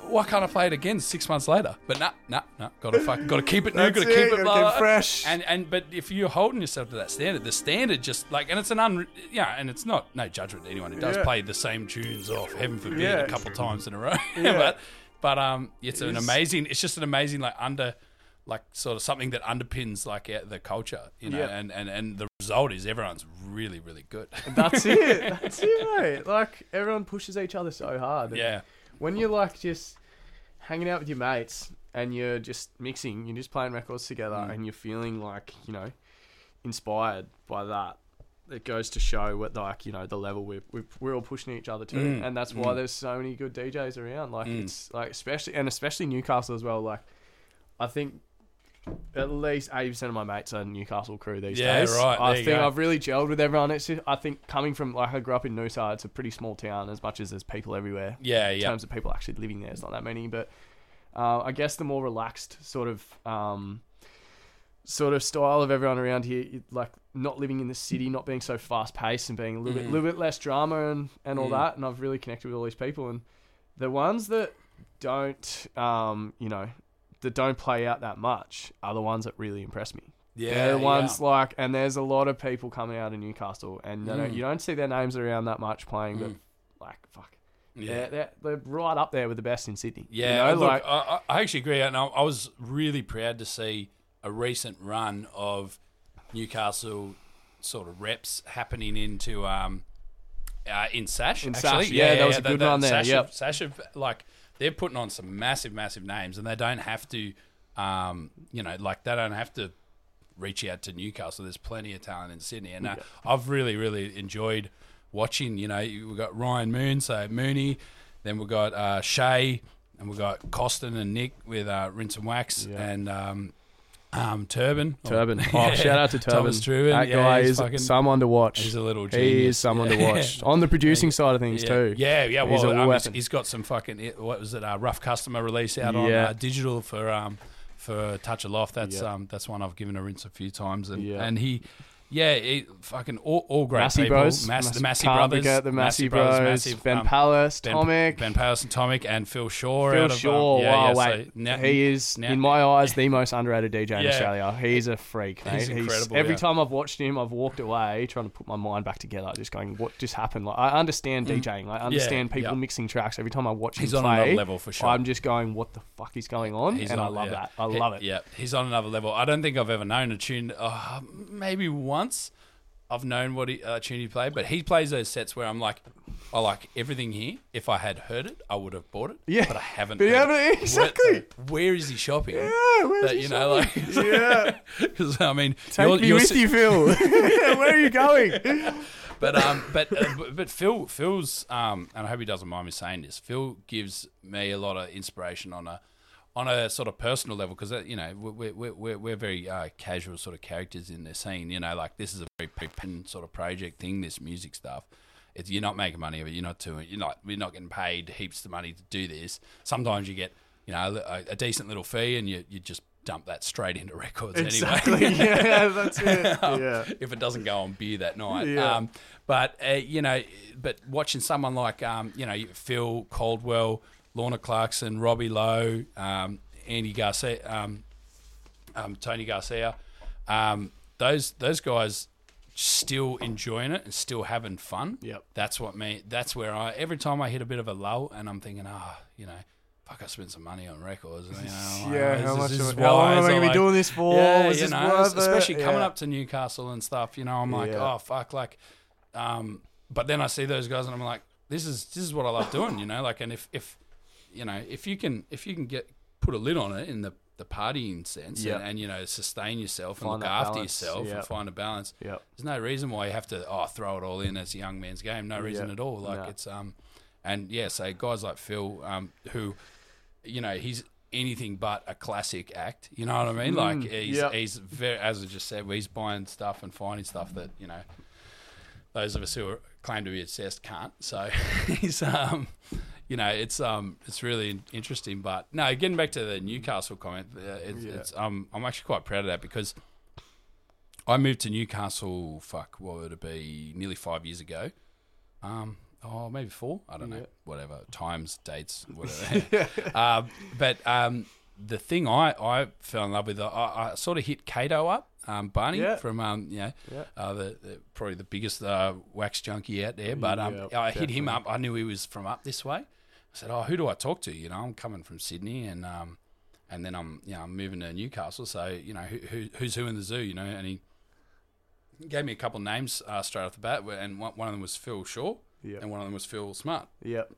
Why can't I play it again six months later? But nah, nah, nah. Gotta fuck, gotta keep it new, gotta keep it, blah, blah. fresh. And and but if you're holding yourself to that standard, the standard just like, and it's an un, yeah, and it's not no judgment to anyone who does Yeah. play the same tunes off, heaven forbid, Yeah. a couple times in a row. Yeah. but but um, it's an amazing. It's just an amazing like under. Like sort of something that underpins like uh, the culture, you know, Yeah. and, and and the result is everyone's really really good. That's it. That's it, mate. Like everyone pushes each other so hard. And yeah, When you're like just hanging out with your mates and you're just mixing, you're just playing records together, Mm. and you're feeling like you know inspired by that. It goes to show what like you know the level we're we're, we're all pushing each other to, Mm, and that's why mm. there's so many good DJs around. Like Mm. it's like especially and especially Newcastle as well. Like I think at least eighty percent of my mates are Newcastle crew these Yeah, days. right, I think go. I've really gelled with everyone. It's just, I think coming from like I grew up in Noosa, it's a pretty small town. As much as there's people everywhere, yeah, yeah. in terms of people actually living there, it's not that many. But uh, I guess the more relaxed sort of um, sort of style of everyone around here, like not living in the city, not being so fast paced, and being a little Mm. bit, little bit less drama and and all Mm. that. And I've really connected with all these people. And the ones that don't, um, you know, that don't play out that much are the ones that really impress me. Yeah, They're the ones yeah. like, and there's a lot of people coming out of Newcastle, and Mm. you don't see their names around that much playing, but Mm. like, fuck, yeah. they're, they're, they're right up there with the best in Sydney. You Yeah, know, look, like, I, I actually agree, and I, I was really proud to see a recent run of Newcastle sort of reps happening into um uh, in Sash. In actually. Sash, yeah, that was a good the run there, Sash, yep. Sash have, like they're putting on some massive, massive names, and they don't have to, um, you know, like they don't have to reach out to Newcastle. There's plenty of talent in Sydney, and uh, I've really, really enjoyed watching. You know, we've got Ryan Moon, so Mooney, then we've got uh, Shay, and we've got Costin and Nick with uh, Rinse and Wax, Yeah. and um, um, Turban. Turban. Yeah. Oh, shout out to Turban. Thomas. That yeah, guy is fucking- someone to watch. He's a little genius. he is someone to watch on the producing side of things yeah. too. Yeah, yeah. He's Well, a um, weapon. he's got some fucking what was it? A rough customer release out on uh, digital for um for Touch of Loft. That's Yeah. um that's one I've given a rinse a few times, and Yeah. and he. Yeah, fucking all, all great Massey people. Bros, Mass, the Massey can't brothers, forget the Massey, brothers, Bros, massive, Ben um, Palace, Ben, Tomic, Ben Powers and Tomic, and Phil Shaw. Phil out of, Shaw. Um, yeah, wow, yeah, wait, so now- he is now- in my eyes the most underrated DJ in Yeah. Australia. He's a freak, mate. He's incredible, every yeah. time I've watched him, I've walked away trying to put my mind back together, just going, "What just happened?" Like I understand DJing, I understand people Mm. yeah. mixing tracks. Every time I watch He's him on another level for sure. I'm just going, "What the fuck is going on?" He's and I love that. I love it. Yeah, he's on another level. I don't think I've ever known a tune. maybe maybe once I've known what he, uh, tune he played, but he plays those sets where I'm like, I like everything here. If I had heard it, I would have bought it. Yeah. but I haven't. But you heard haven't- it. exactly. Where, where is he shopping? Yeah, where's That, he you know, like Yeah. because I mean, Take you're- me you're with si- you, Phil. Where are you going? But um, but uh, but- but Phil, Phil's um, and I hope he doesn't mind me saying this. Phil gives me a lot of inspiration on a on a sort of personal level because you know we're we're we're, we're very uh, casual sort of characters in the scene. You know, like this is a very pen sort of project thing. This music stuff. It's, you're not making money of it. You're not doing. You're not. We're not getting paid heaps of money to do this. Sometimes you get you know a, a decent little fee, and you you just dump that straight into records exactly. anyway. Yeah, that's it. Yeah. if it doesn't go on beer that night. Yeah. Um, but uh, you know, but watching someone like um, you know Phil Caldwell, Lorna Clarkson, Robbie Lowe, um, Andy Garcia, um, um, Tony Garcia, um, those those guys still enjoying it and still having fun. Yep. That's what me. That's where I every time I hit a bit of a lull and I'm thinking, ah, you know, fuck, I spent some money on records. You know, like, yeah, this how is- much? this Am, is how long am I gonna be like, doing this for? yeah, Was you this know, worth it? especially coming Yeah. up to Newcastle and stuff. You know, I'm like, Yeah. oh fuck, like, um, but then I see those guys and I'm like, this is this is what I love doing. You know, like, and if if you know if you can if you can get put a lid on it in the the partying sense Yeah. and, and you know sustain yourself and look after balance, yourself yeah. and find a balance. Yep. There's no reason why you have to oh throw it all in as a young man's game. No reason at all. Like No. it's um, and yeah, so guys like Phil, um, who, you know, he's anything but a classic act. You know what I mean? like Mm, he's yep. he's very, as I just said, he's buying stuff and finding stuff that you know, those of us who are, claim to be obsessed can't. So he's um. You know, it's um, it's really interesting, but no. Getting back to the Newcastle comment, uh, it's, Yeah. it's um, I'm actually quite proud of that because I moved to Newcastle. Fuck, what would it be? Nearly five years ago. Um, oh, maybe four. I don't know. Whatever times, dates, whatever. um, but um, the thing I, I fell in love with, I, I sort of hit Cato up, um, Barney Yeah. from um, you know, Yeah. uh, the, the probably the biggest uh, wax junkie out there. But um, Yeah, I hit him up. I knew he was from up this way. I said, "Oh, who do I talk to? You know, I'm coming from Sydney, and um, and then I'm you know I'm moving to Newcastle. So you know, who, who who's who in the zoo? You know?" And he gave me a couple of names uh, straight off the bat, and one, one of them was Phil Shaw, Yep. and one of them was Phil Smart. Yep.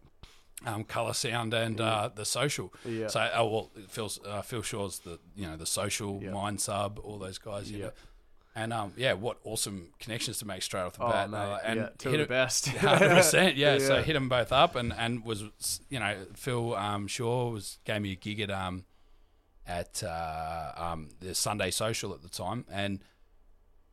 Um, color, sound, and uh, the social. Yeah. So, oh well, Phil's uh, Phil Shaw's the you know the social Yeah. mind sub, all those guys. You Yeah. know, and um, yeah, what awesome connections to make straight off the Oh, bat. mate. uh, and yeah, two hit of the best. Hundred percent, yeah. So Yeah. hit them both up, and and was you know Phil um, Shaw was gave me a gig at um at uh, um the Sunday Social at the time, and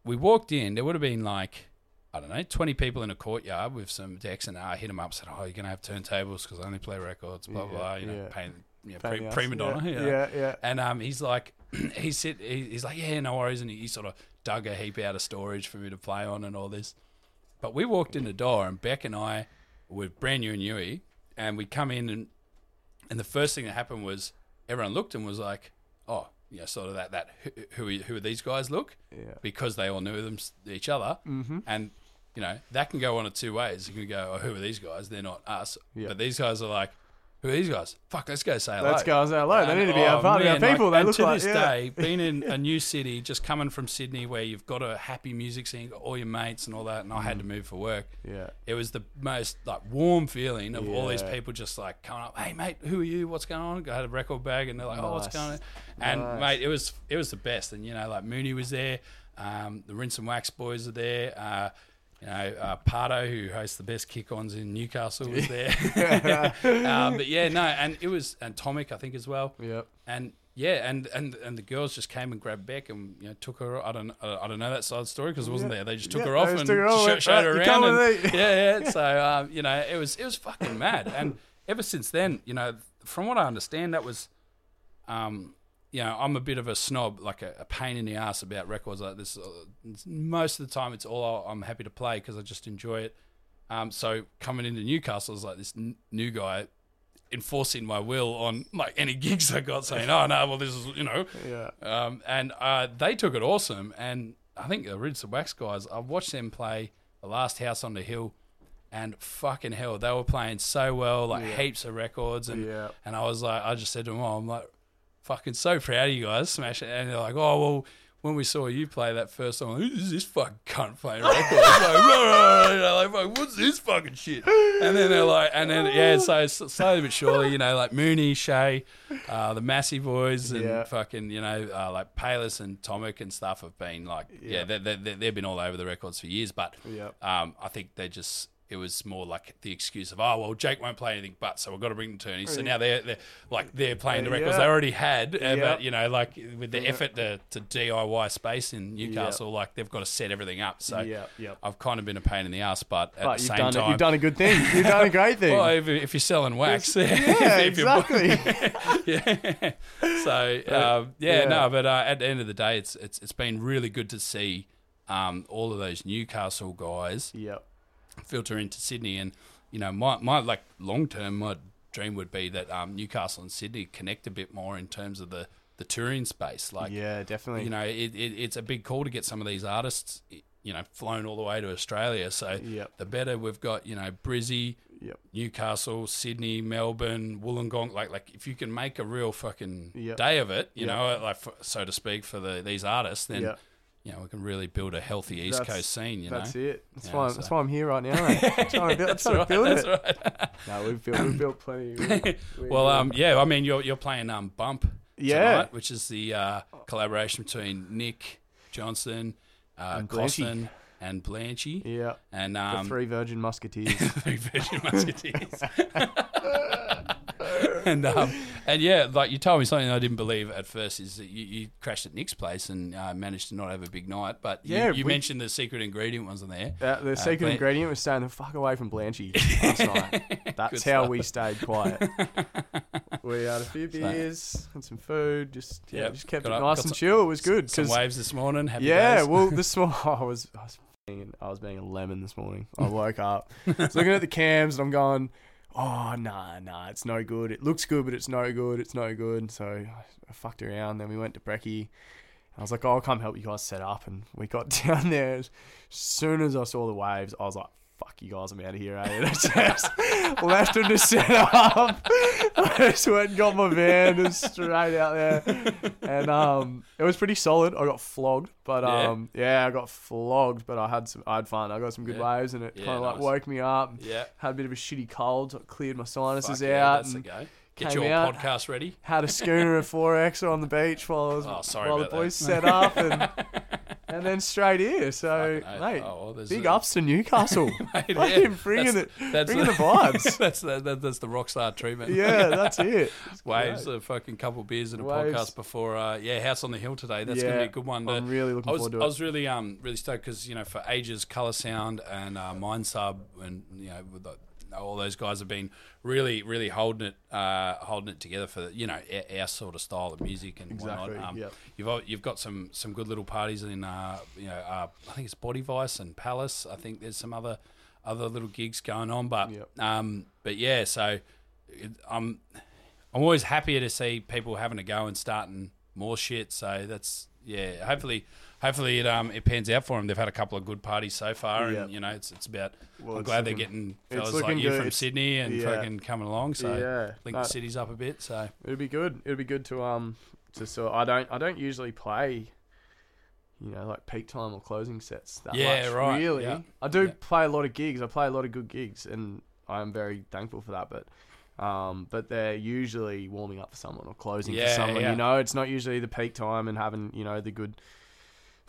we walked in. There would have been like I don't know twenty people in a courtyard with some decks, and I hit him up said, "Oh, you're gonna have turntables because I only play records, blah blah." blah you know, yeah. you know, pre- prima donna, Yeah, yeah, yeah. And um, he's like, he said, he's like, yeah, no worries, and he, he sort of dug a heap out of storage for me to play on and all this. But we walked in the door, and Beck and I were brand new in Newey, and we come in, and and the first thing that happened was everyone looked and was like, oh, you know, sort of that that who who, are- who are these guys look Yeah. because they all knew them each other, mm-hmm. and you know that can go one of two ways. You can go, oh, who are these guys? They're not us, Yeah. but these guys are like. Who are these guys? Fuck, let's go say hello. Let's go say hello. They need to be oh, our part of our people. like, they and look to like this yeah. day, being in a new city, just coming from Sydney, where you've got a happy music scene, got all your mates and all that, and I had to move for work. Yeah. It was the most like warm feeling of all these Yeah. people just like coming up. Hey mate, who are you? What's going on? I had a record bag, and they're like, oh, what's Nice. going on? And Nice. mate, it was it was the best. And you know, like Mooney was there, um, the Rinse and Wax boys are there. Uh, you know, uh, Pardo, who hosts the best kick-ons in Newcastle, was there. um, but yeah, no, and it was and Tomic, I think, as well Yep. and yeah, and, and and the girls just came and grabbed Beck and you know took her. I don't I I don't know that side story because it wasn't Yeah. there. They just took Yeah, her off and her off, showed her around. and- yeah, yeah. So um, you know, it was it was fucking mad. And ever since then, you know, from what I understand, that was, um, you know, I'm a bit of a snob, like a, a pain in the ass about records like this. Uh, Most of the time, it's all I'm happy to play because I just enjoy it. Um, so coming into Newcastle is like this n- new guy enforcing my will on like any gigs I got, saying, "Oh no, well this is you know," Yeah. um, and uh, they took it awesome. And I think the Rinse and Wax guys, I watched them play the last House on the Hill, and fucking hell, they were playing so well, like Yeah. heaps of records, and Yeah. and I was like, I just said to them, "Oh, I'm like, fucking so proud of you guys, smash it," and they're like, "Oh well." When we saw you play that first song, who's this fucking cunt playing records? like, like, what's this fucking shit? And then they're like, and then yeah, so slowly but surely, you know, like Mooney, Shay, uh, the Massey boys, and Yeah. fucking, you know, uh, like Payless and Tomic and stuff have been like, yeah, Yeah. they, they've been all over the records for years, but Yeah. um, I think they just. It was more like the excuse of, oh well, Jake won't play anything but, so we've got to bring them turnies. So now they're, they're like they're playing the Uh, records yeah. they already had, uh, Yeah. but you know, like with the effort to, to DIY space in Newcastle, like they've got to set everything up. So Yeah, yeah. I've kind of been a pain in the ass, but at But the same done time, it. You've done a good thing. You've done a great thing. well, if, if you're selling wax, yeah, if exactly. yeah. So um, yeah, yeah. no, but uh, at the end of the day, it's it's it's been really good to see um, all of those Newcastle guys yep. Filter into Sydney, and you know, my my like long term, my dream would be that um, Newcastle and Sydney connect a bit more in terms of the the touring space. Like, yeah, definitely. you know, it, it, it's a big call to get some of these artists, you know, flown all the way to Australia. So Yep. the better we've got, you know, Brizzy, Yep. Newcastle, Sydney, Melbourne, Wollongong. Like, like if you can make a real fucking Yep. day of it, you know, like for, so to speak, for the these artists, then. You know we can really build a healthy East That's- Coast scene. You know, That's it. That's Yeah, why. so- That's why I'm here right now. Mate. trying to build, That's trying right, to build that's it. right. No, we've built. We've built plenty. We- we- Well, um, yeah, I mean, you're you're playing um Bump Yeah. tonight, which is the uh, collaboration between Nick Johnson, uh, And. Costin, and Blanchy, yeah. and The um, three Virgin Musketeers. three Virgin Musketeers. and um, and yeah, like you told me something I didn't believe at first is that you, you crashed at Nick's place and uh, managed to not have a big night. But you, Yeah, you we- mentioned the secret ingredient wasn't there. Uh, the secret Blan- ingredient was staying the fuck away from Blanchy last night. That's how we stayed quiet. we had a few beers and some food. Just yeah, Yep. just kept Got it up- nice and some- chill. It was good Some waves this morning. Happy yeah. days. Well, this morning I was I was being I was being a lemon this morning. I woke up, I was looking at the cams, and I'm going, oh nah nah, it's no good. It looks good, but it's no good. It's no good. So I, fucked around. Then we went to Brecky. I was like, oh, I'll come help you guys set up. And we got down there. As soon as I saw the waves, I was like, fuck you guys, I'm out of here, eh? And I just left him to set up. I just went and got my van and straight out there. And um, it was pretty solid. I got flogged, but Yeah. um, yeah, I got flogged, but I had some, I had fun. I got some good Yeah. waves and it Yeah, kind of like nice. woke me up. yeah. Had a bit of a shitty cold, so it cleared my sinuses Fuck yeah, out. and go. Get your out. podcast ready. had a schooner and four X on the beach while I was Oh, sorry while the boys that. set up and and then straight here. So mate, Oh, well, big a- ups to Newcastle. Mate, yeah, bringing that's- it, that's bringing the- the vibes. that's the, that, that's the rock star treatment. yeah, that's it. It's Waves, great. a fucking couple beers and a Waves. podcast before. Uh, yeah, House on the Hill today. That's gonna be a good one. To, I'm really looking I was, forward to it. I was really um really stoked because you know for ages Color Sound and uh, Mind Sub and you know with the, all those guys have been really really holding it uh, holding it together for you know our, our sort of style of music and Exactly, whatnot. Um, yep. You've you've got some some good little parties in uh, you know uh, I think it's Body Vice and Palace. I think there's some other other little gigs going on, but Yep. um but yeah, so it, I'm I'm always happier to see people having a go and starting more shit. So that's yeah. Hopefully, hopefully it um it pans out for them. They've had a couple of good parties so far, Yep. and you know it's it's about. Well, I'm it's glad looking- they're getting it's fellas like looking you good. from It's- Sydney and yeah. fucking coming along. So yeah, link no, the cities up a bit. So it'd be good. It'd be good to um to so I don't I don't usually play. You know, like peak time or closing sets. That Yeah, much, right, Really, yeah, I do yeah. play a lot of gigs. I play a lot of good gigs, and I am very thankful for that. But, um, but they're usually warming up for someone or closing Yeah, for someone. yeah. You know, it's not usually the peak time and having you know the good,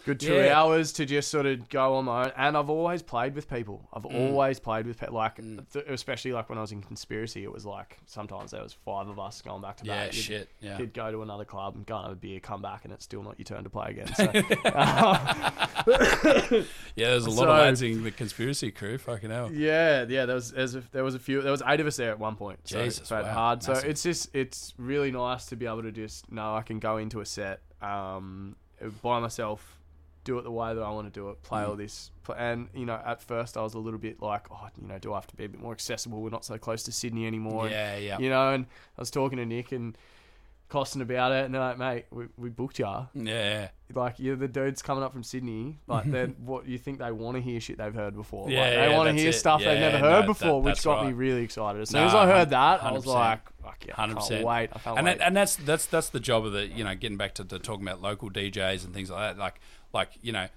good two Yeah. hours to just sort of go on my own. And I've always played with people. I've Mm. always played with pe- like, Mm. th- especially like when I was in conspiracy. It was like sometimes there was five of us going back to yeah, back. You'd- shit. Yeah. You'd go to another club and go and have a beer, come back, and it's still not your turn to play again. So, um, Yeah, there's a lot So- of lads in the conspiracy crew. Fucking hell. yeah, yeah. There was a, there was a few. There was eight of us there at one point. So Jesus, it's wow, hard. So it's just it's really nice to be able to just know I can go into a set um, by myself, do it the way that I want to do it, play Mm. all this. And you know, at first I was a little bit like, oh, you know, do I have to be a bit more accessible? We're not so close to Sydney anymore. Yeah, yeah. You know, and I was talking to Nick and Costin about it, and they're like, mate, we, we booked ya. Yeah. Like you're the dudes coming up from Sydney, but then what you think they want to hear shit they've heard before? Yeah, like, they yeah, want to hear it. stuff they've never heard no, before, that- which got me really excited. As soon Nah, as I heard that, I was like, fuck yeah, I Hundred can't percent. wait. I can't and wait. That, and that's that's that's the job of the you know getting back to, the talking about local DJs and things like that. Like like you know,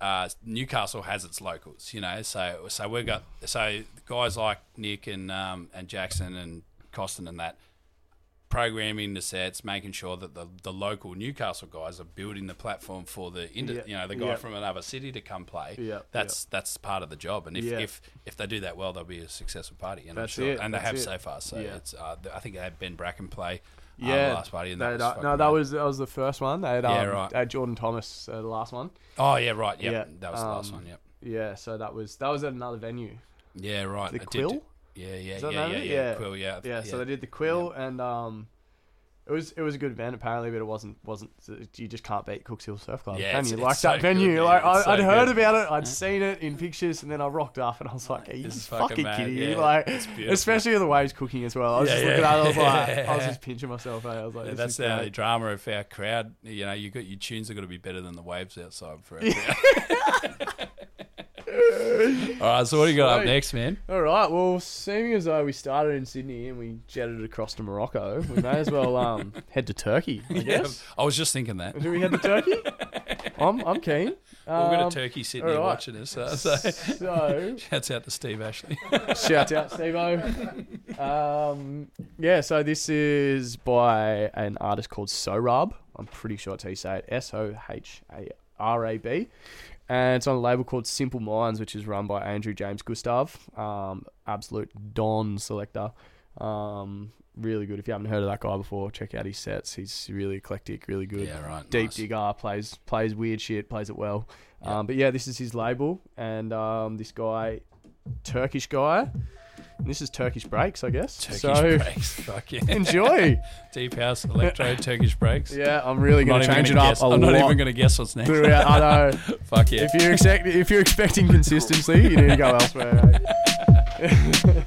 uh, Newcastle has its locals. You know, so so we got so guys like Nick and um, and Jackson and Costin and that programming the sets, making sure that the, the local Newcastle guys are building the platform for the Yeah, you know the guy yeah. from another city to come play. Yeah, that's that's part of the job. And if, Yeah. if if they do that well, they'll be a successful party. And That's I'm sure, it, and they have it. so far. So Yeah. it's uh, I think they had Ben Bracken play. Yeah, the last party. And that was no, that mad. was that was the first one. They had, um, Yeah, right. they had Jordan Thomas, uh, the last one. Oh yeah, right. Yep. Yeah, that was the last um, one. Yep. Yeah, so that was that was at another venue. Yeah, right. The I did- Quill. Yeah, yeah, Is that yeah, yeah, yeah. Yeah. Quill. Yeah, Yeah, so they did the Quill, and um, it was it was a good event apparently, but it wasn't wasn't you just can't beat Cooks Hill Surf Club, Yeah, can it's- you? it's Like so that venue, good, man. like I, It's so I'd heard good. about it, I'd seen it in pictures, and then I rocked up, and I was like, "Are you This is fucking, fucking mad, kidding me?" yeah. Like, It's beautiful. especially with the waves cooking as well. I was Yeah, just yeah. looking at it, I was like, I was just pinching myself. eh? I was like, Yeah, this that's is the only great. drama of our crowd. You know, you got your tunes are going to be better than the waves outside for our Yeah. crowd. All right, so what do you got up Sweet. next, man? All right. Well, seeming as though we started in Sydney and we jetted across to Morocco, we may as well um, head to Turkey. I guess. I was just thinking that. Do we head to Turkey? I'm I'm keen. We've got Um, a turkey sitting here all right. watching us. Uh, so So shouts out to Steve Ashley. shout out Stevo. Um, yeah. So this is by an artist called Sorab. I'm pretty sure that's how you say it. S O H A R A B. And it's on a label called Simple Minds, which is run by Andrew James Gustav. Um, absolute Don selector. Um, really good. If you haven't heard of that guy before, check out his sets. He's really eclectic, really good. yeah, right. Deep nice. digger plays plays weird shit, plays it well. Yeah. Um, but yeah, this is his label, and um, this guy, Turkish guy. And this is Turkish breaks, I guess. Turkish so breaks. Fuck yeah. enjoy. Deep house, electro, Turkish breaks. yeah, I'm really gonna change it gonna up guess. a I'm not even going to guess what's next. throughout. I know. Fuck yeah. If you're expect, if you're expecting consistency, you need to go elsewhere. Eh?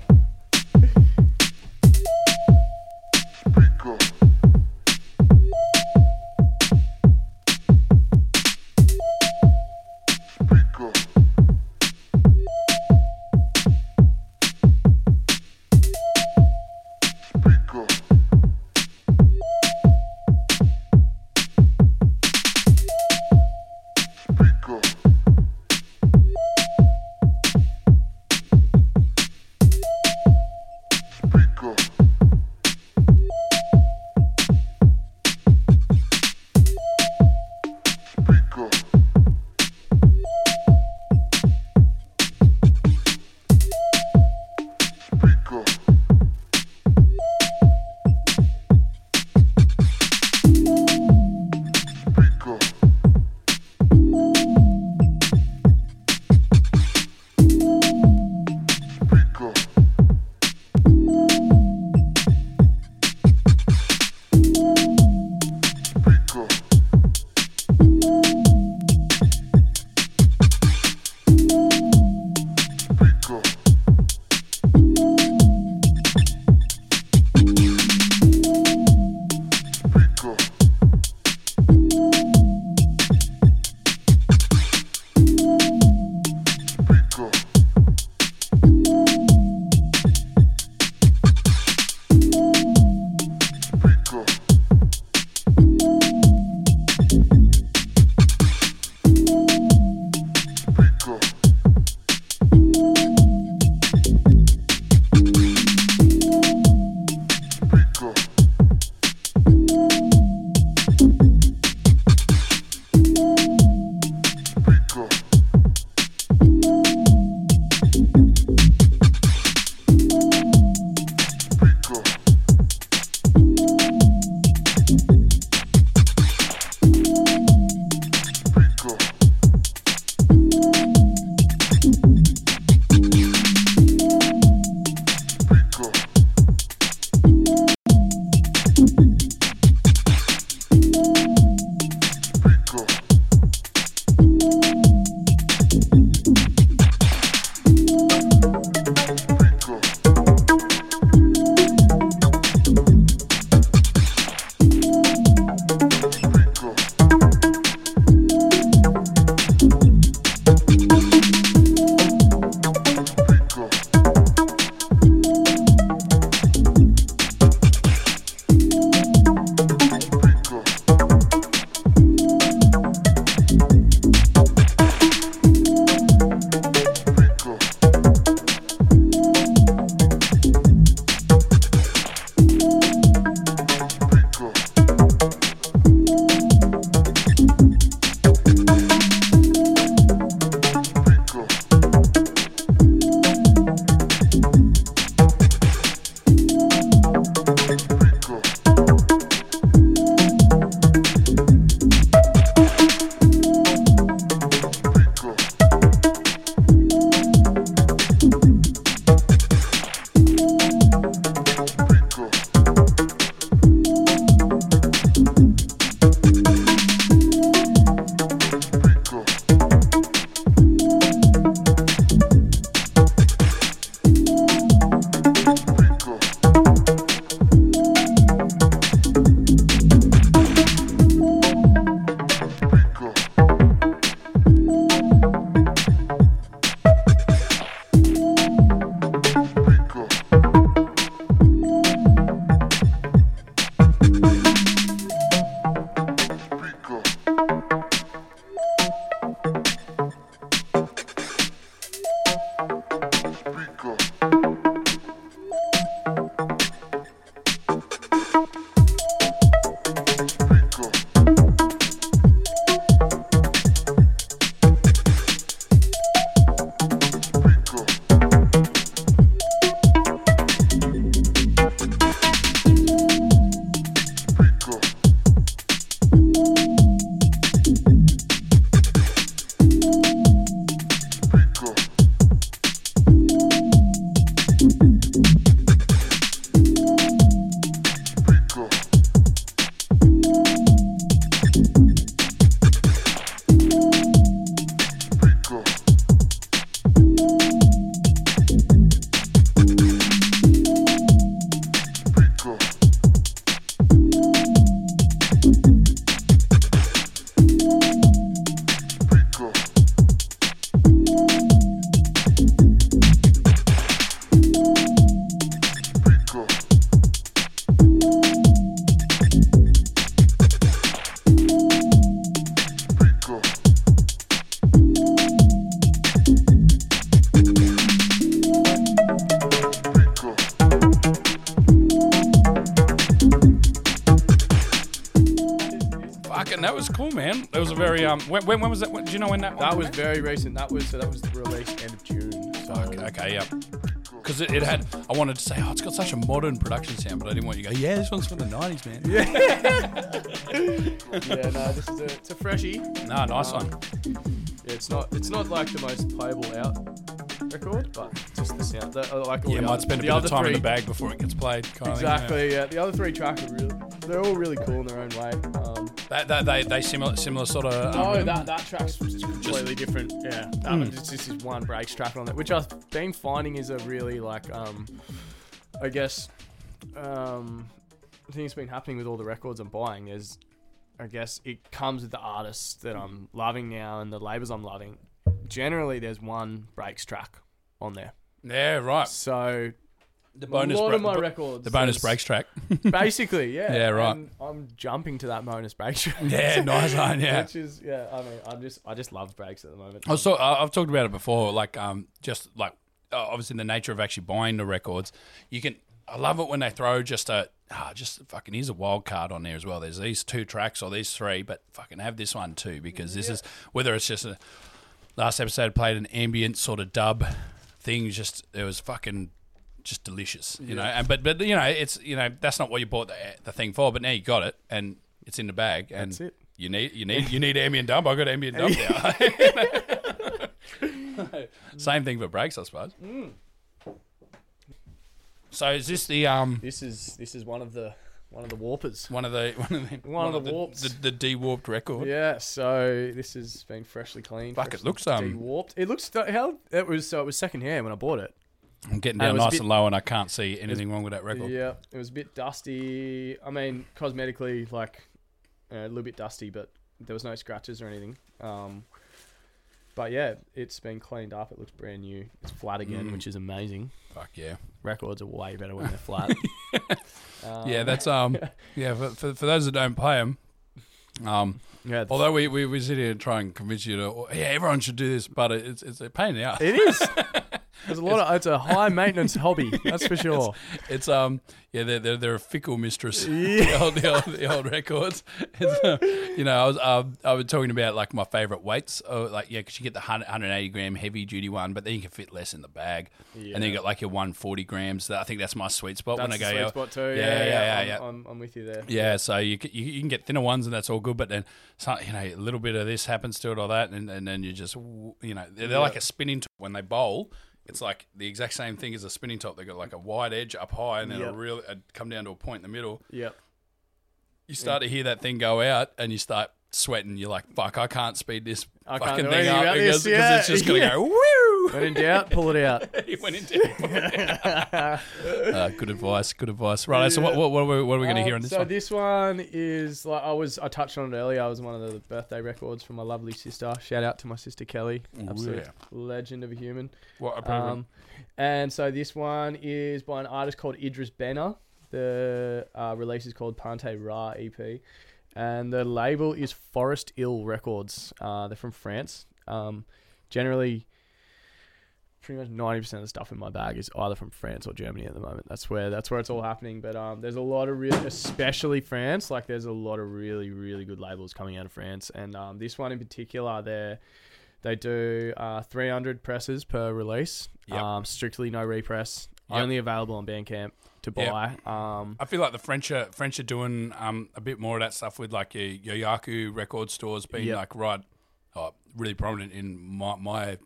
When, when, when was that? When, do you know when that? That was very recent. That was so that was released end of June. So okay, okay, yeah. Because it, it had, I wanted to say, oh, it's got such a modern production sound, but I didn't want you to go, yeah, this one's from the '90s, man. yeah, no, this is a it's a freshie. Nah, nice one. Yeah, it's not it's not like the most playable out record, but just the sound. The, uh, like Yeah, might other- spend a bit of time in the bag before it gets played. Kind Of thing, yeah. Exactly. Yeah, the other three tracks are really they're all really cool in their. Um, That, that, they, they similar, similar sort of. Um, Oh, that that track's just completely different. Yeah, that Mm. one, just, this is one breaks track on it, which I've been finding is a really like um, I guess um, I think it's been happening with all the records I'm buying is, I guess it comes with the artists that I'm loving now and the labels I'm loving. Generally, there's one breaks track on there, Yeah, right. so The a lot of my the- records, The bonus breaks track. basically, yeah, Yeah, right. and I'm jumping to that bonus breaks track. yeah, nice one. Yeah. Which is yeah, I mean, I'm just I just love breaks at the moment. I was talk- I- I've talked about it before, like um, just like uh, obviously the nature of actually buying the records. You can, I love it when they throw just a, ah, just fucking here's a wild card on there as well. There's these two tracks or these three, but fucking have this one too because this is whether it's just a last episode played an ambient sort of dub thing. Just it was fucking just delicious, you know. And but but you know it's you know that's not what you bought the, the thing for, but now you got it and it's in the bag and. That's it. You need you need you need ambient dub. I got ambient dub now. Same thing for breaks, I suppose. Mm. So is this the um This is this is one of the one of the warpers. one of the one of the One of the warps. the, the de warped record? Yeah, so this has been freshly cleaned. Fuck, it looks, um, de-warped. It looks how it was. So it was second hand when I bought it. I'm getting down was nice bit- and low, and I can't see anything wrong with that record. Yeah, it was a bit dusty. I mean, cosmetically, like uh, a little bit dusty, but there was no scratches or anything. Um, but yeah, it's been cleaned up. It looks brand new. It's flat again, Mm. which is amazing. Fuck yeah, Records are way better when they're flat. um, yeah. That's um yeah. For, for, for those that don't play them, um, yeah. although we, we we sit here and try and convince you to yeah everyone should do this, but it's it's a pain in the ass. It is. There's a lot of. It's a high maintenance hobby. That's for sure. It's um yeah they're they're, they're a fickle mistress. Yeah. the, old, the old the old records. It's, uh, you know I was um, I was talking about like my favorite weights. Oh, like yeah, because you get the 100, 180 gram heavy duty one, but then you can fit less in the bag. yeah. And then you got like your 140 grams. That I think that's my sweet spot That's when I go. sweet spot too. Yeah, Yeah, yeah, yeah, I'm, yeah. I'm, I'm with you there. Yeah, so you, you you can get thinner ones and that's all good, but then some, you know a little bit of this happens to it or that, and, and then you just you know they're, they're like a spinning top when they bowl. It's like the exact same thing as a spinning top. They've got like a wide edge up high, and then Yep. it'll really come down to a point in the middle. Yep. You start to hear that thing go out, and you start sweating. You're like, "Fuck, I can't speed this I fucking thing up because, yeah, it's just gonna yeah. go woo." When in doubt, pull it out. he went into uh, good advice. Good advice. Right. So what what, what, are we, what are we going to Um, hear on this so one? this one is like I was I touched on it earlier. I was one of the birthday records from my lovely sister. Shout out to my sister Kelly, absolute yeah. legend of a human. What a program. Um, and so this one is by an artist called Idris Benner. The uh, release is called Pante Ra EP, and the label is Forest Hill Records. Uh, they're from France. Um, generally, pretty much ninety percent of the stuff in my bag is either from France or Germany at the moment. That's where that's where it's all happening. But um, there's a lot of really, especially France. Like there's a lot of really really good labels coming out of France, and um, this one in particular, they're they do uh, 300 presses per release. Yep. Um, strictly no repress. Yep. Only available on Bandcamp to Yep. buy. Um, I feel like the French are French are doing um, a bit more of that stuff with like your, your Yaku record stores being Yep. like right, oh, really prominent in my, my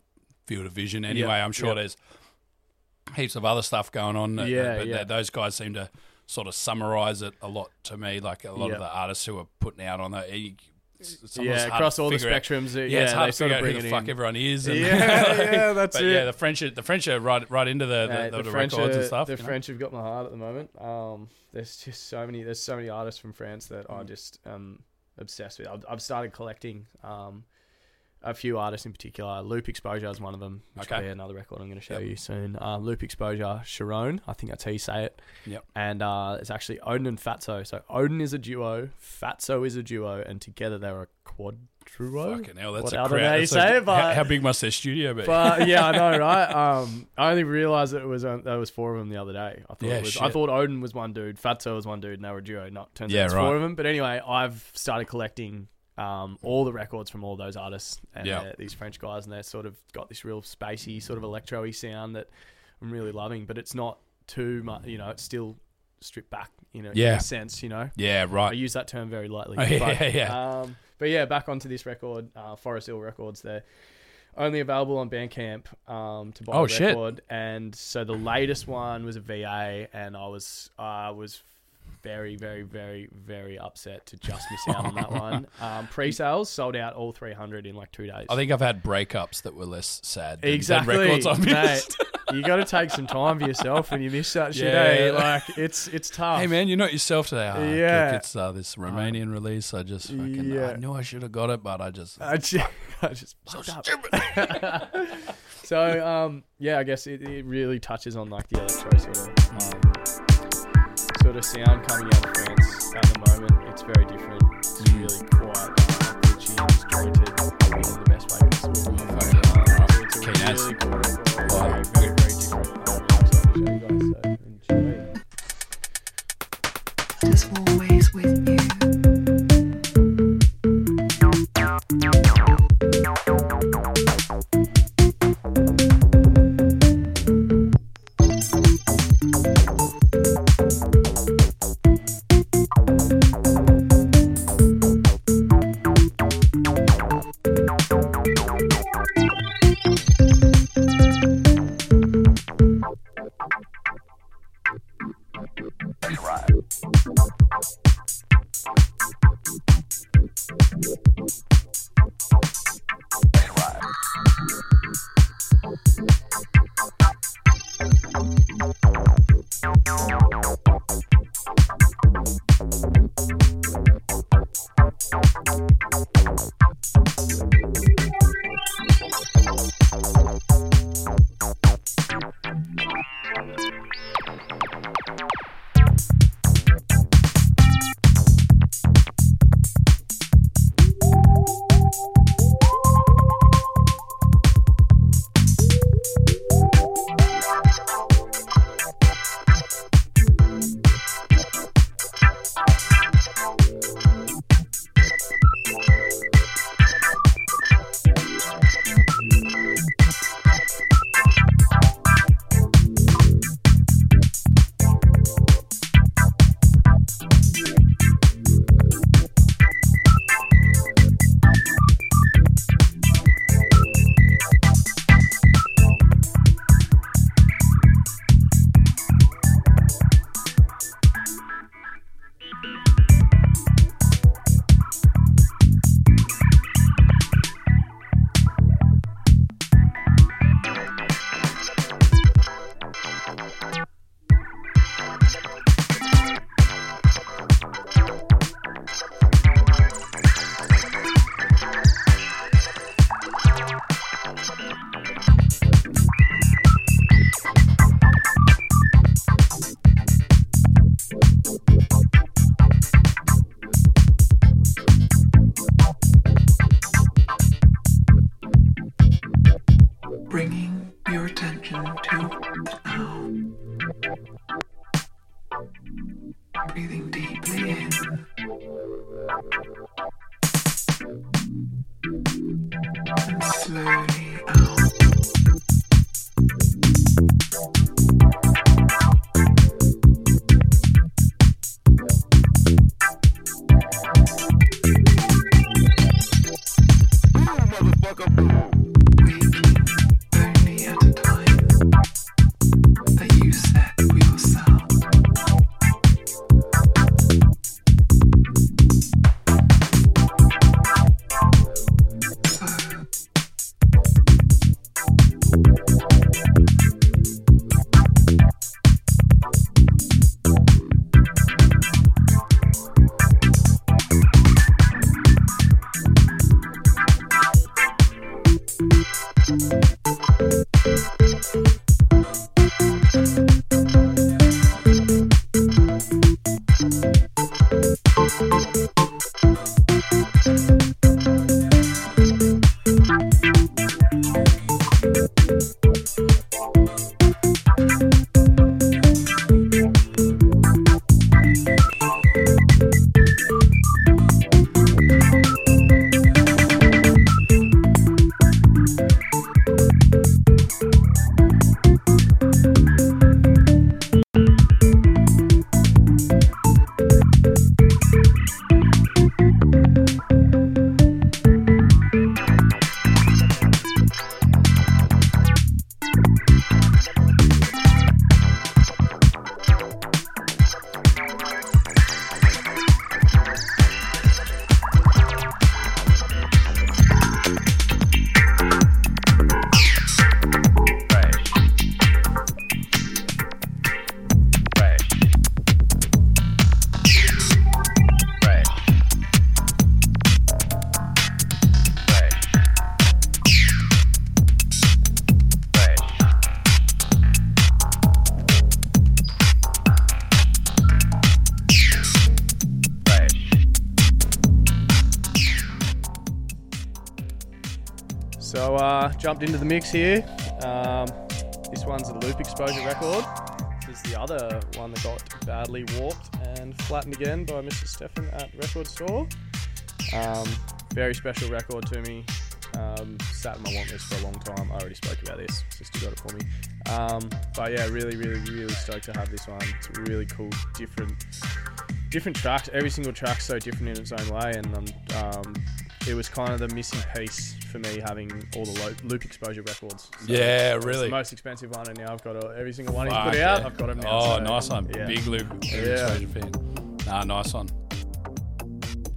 field of vision. Anyway, Yep. I'm sure Yep. there's heaps of other stuff going on. that- Yeah, but yeah. those guys seem to sort of summarize it a lot to me. Like a lot Yep. of the artists who are putting out on that. Yeah, across all the spectrums. uh, Yeah, Yeah, it's hard to figure out who it the in. fuck everyone is. And Yeah, yeah, that's but it. yeah, the French, are, the French are right, right into the the, Mate, the, the French records are- and stuff. The you know? French have got my heart at the moment. Um, there's just so many. There's so many artists from France that I just um obsessed with. I've, I've started collecting um a few artists in particular. Loop Exposure is one of them. Which Okay. will be another record I'm going to show Yep. you soon. Uh, Loop Exposure, Sharon. I think that's how you say it. Yep. And uh, it's actually Odin and Fatso. So Odin is a duo, Fatso is a duo, and together they're a quadruo. Fucking hell, that's What a crowd. that's say a- but- how, how big must their studio be? But yeah, I know, right? Um, I only realized that it was uh, there was four of them the other day. I thought Yeah, it was. I thought Odin was one dude, Fatso was one dude, and they were a duo. Not turns Yeah, out it's right. four of them. But anyway, I've started collecting um, all the records from all those artists and they're- these French guys, and they're sort of got this real spacey, sort of electro-y sound that I'm really loving. But it's not too much, you know. It's still stripped back, you know, in Yeah. a sense, you know. Yeah, right. I use that term very lightly. Oh, yeah, but, yeah. Um, but yeah, back onto this record, uh, Forest Hill Records. They're only available on Bandcamp um, to buy Oh, the shit. record. And so the latest one was a VA, and I was I was very, very, very, very upset to just miss out on that one. Um, pre-sales sold out all 300 in like two days. I think I've had breakups that were less sad. Than, than Exactly, records I've mate. you got to take some time for yourself when you miss that shit. Yeah. eh? Like it's it's tough. Hey man, you're not yourself today. Oh, Yeah. look, it's uh, this Romanian release. I just fucking Yeah. I knew I should have got it, but I just I just, I just so up. so um, yeah, I guess it, it really touches on like the electro sort of um, sort of sound coming out of France at the moment. It's very different. It's Mm. really quiet, glitchy and disjointed in the best way possible. Fuck yeah. Um, it's a Keen as. really cool record. Wow. Very, very, very different. I'm excited to show you guys. So enjoy. is jumped into the mix here. Um, this one's a loop exposure record. This is the other one that got badly warped and flattened again by Mr. Stefan at Record Store. Um, very special record to me. Um, sat in my want list for a long time. I already spoke about this. Sister got it for me. Um, but yeah, really, really, really stoked to have this one. It's really cool, different, different track. Every single track's so different in its own way, and um, um, it was kind of the missing piece for me having all the lo- loop exposure records. So Yeah, really. the most expensive one, and now I've got every single one he's put out. I've got them now. Oh, so, nice one. Yeah. Big loop. Yeah. exposure fan. Nah, nice one.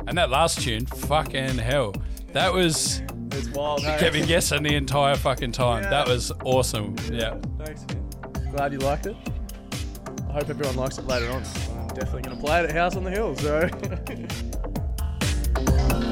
And that last tune, fucking hell. That was It's wild. hey? kept me guessing the entire fucking time. Yeah. That was awesome. Yeah. Thanks, man. Glad you liked it. I hope everyone likes it later on. I'm definitely going to play it at House on the Hill, so.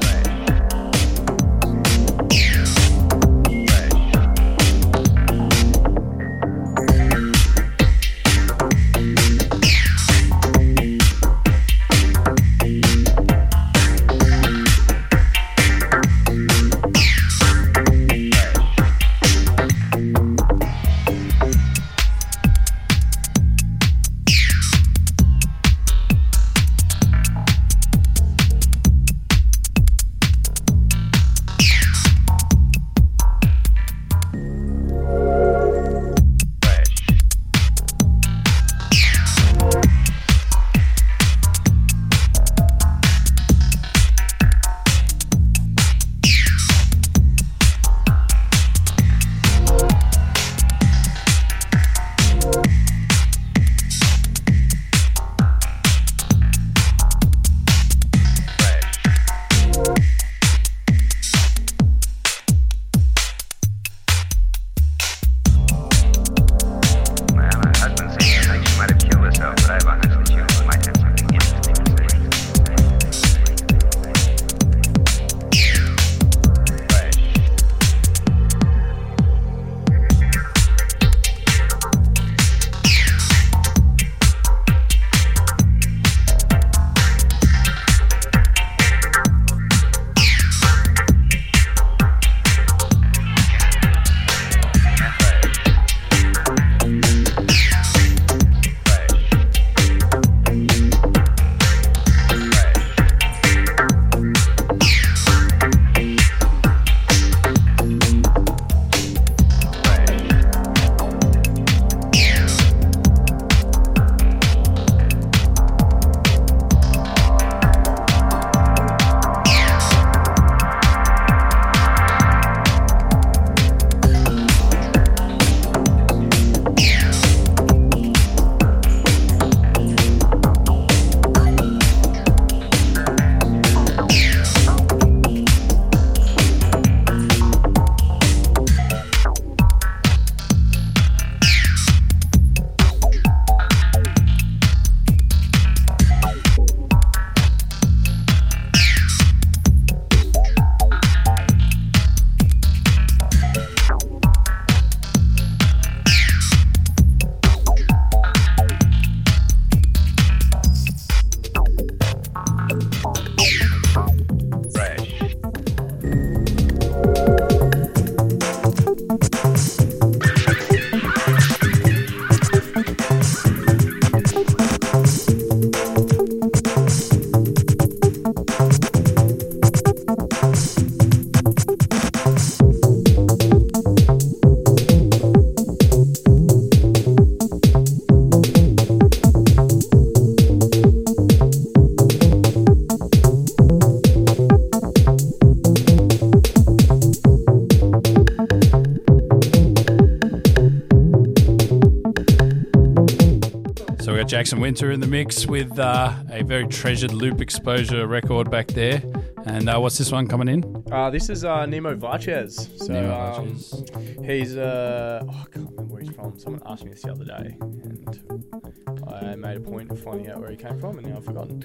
Jackson Winter in the mix with uh, a very treasured loop exposure record back there. And uh, what's this one coming in? Uh, this is uh, Nemo Vachez. So Nemo um, he's uh, oh, I can't remember where he's from. Someone asked me this the other day, and I made a point of finding out where he came from, and now I've forgotten.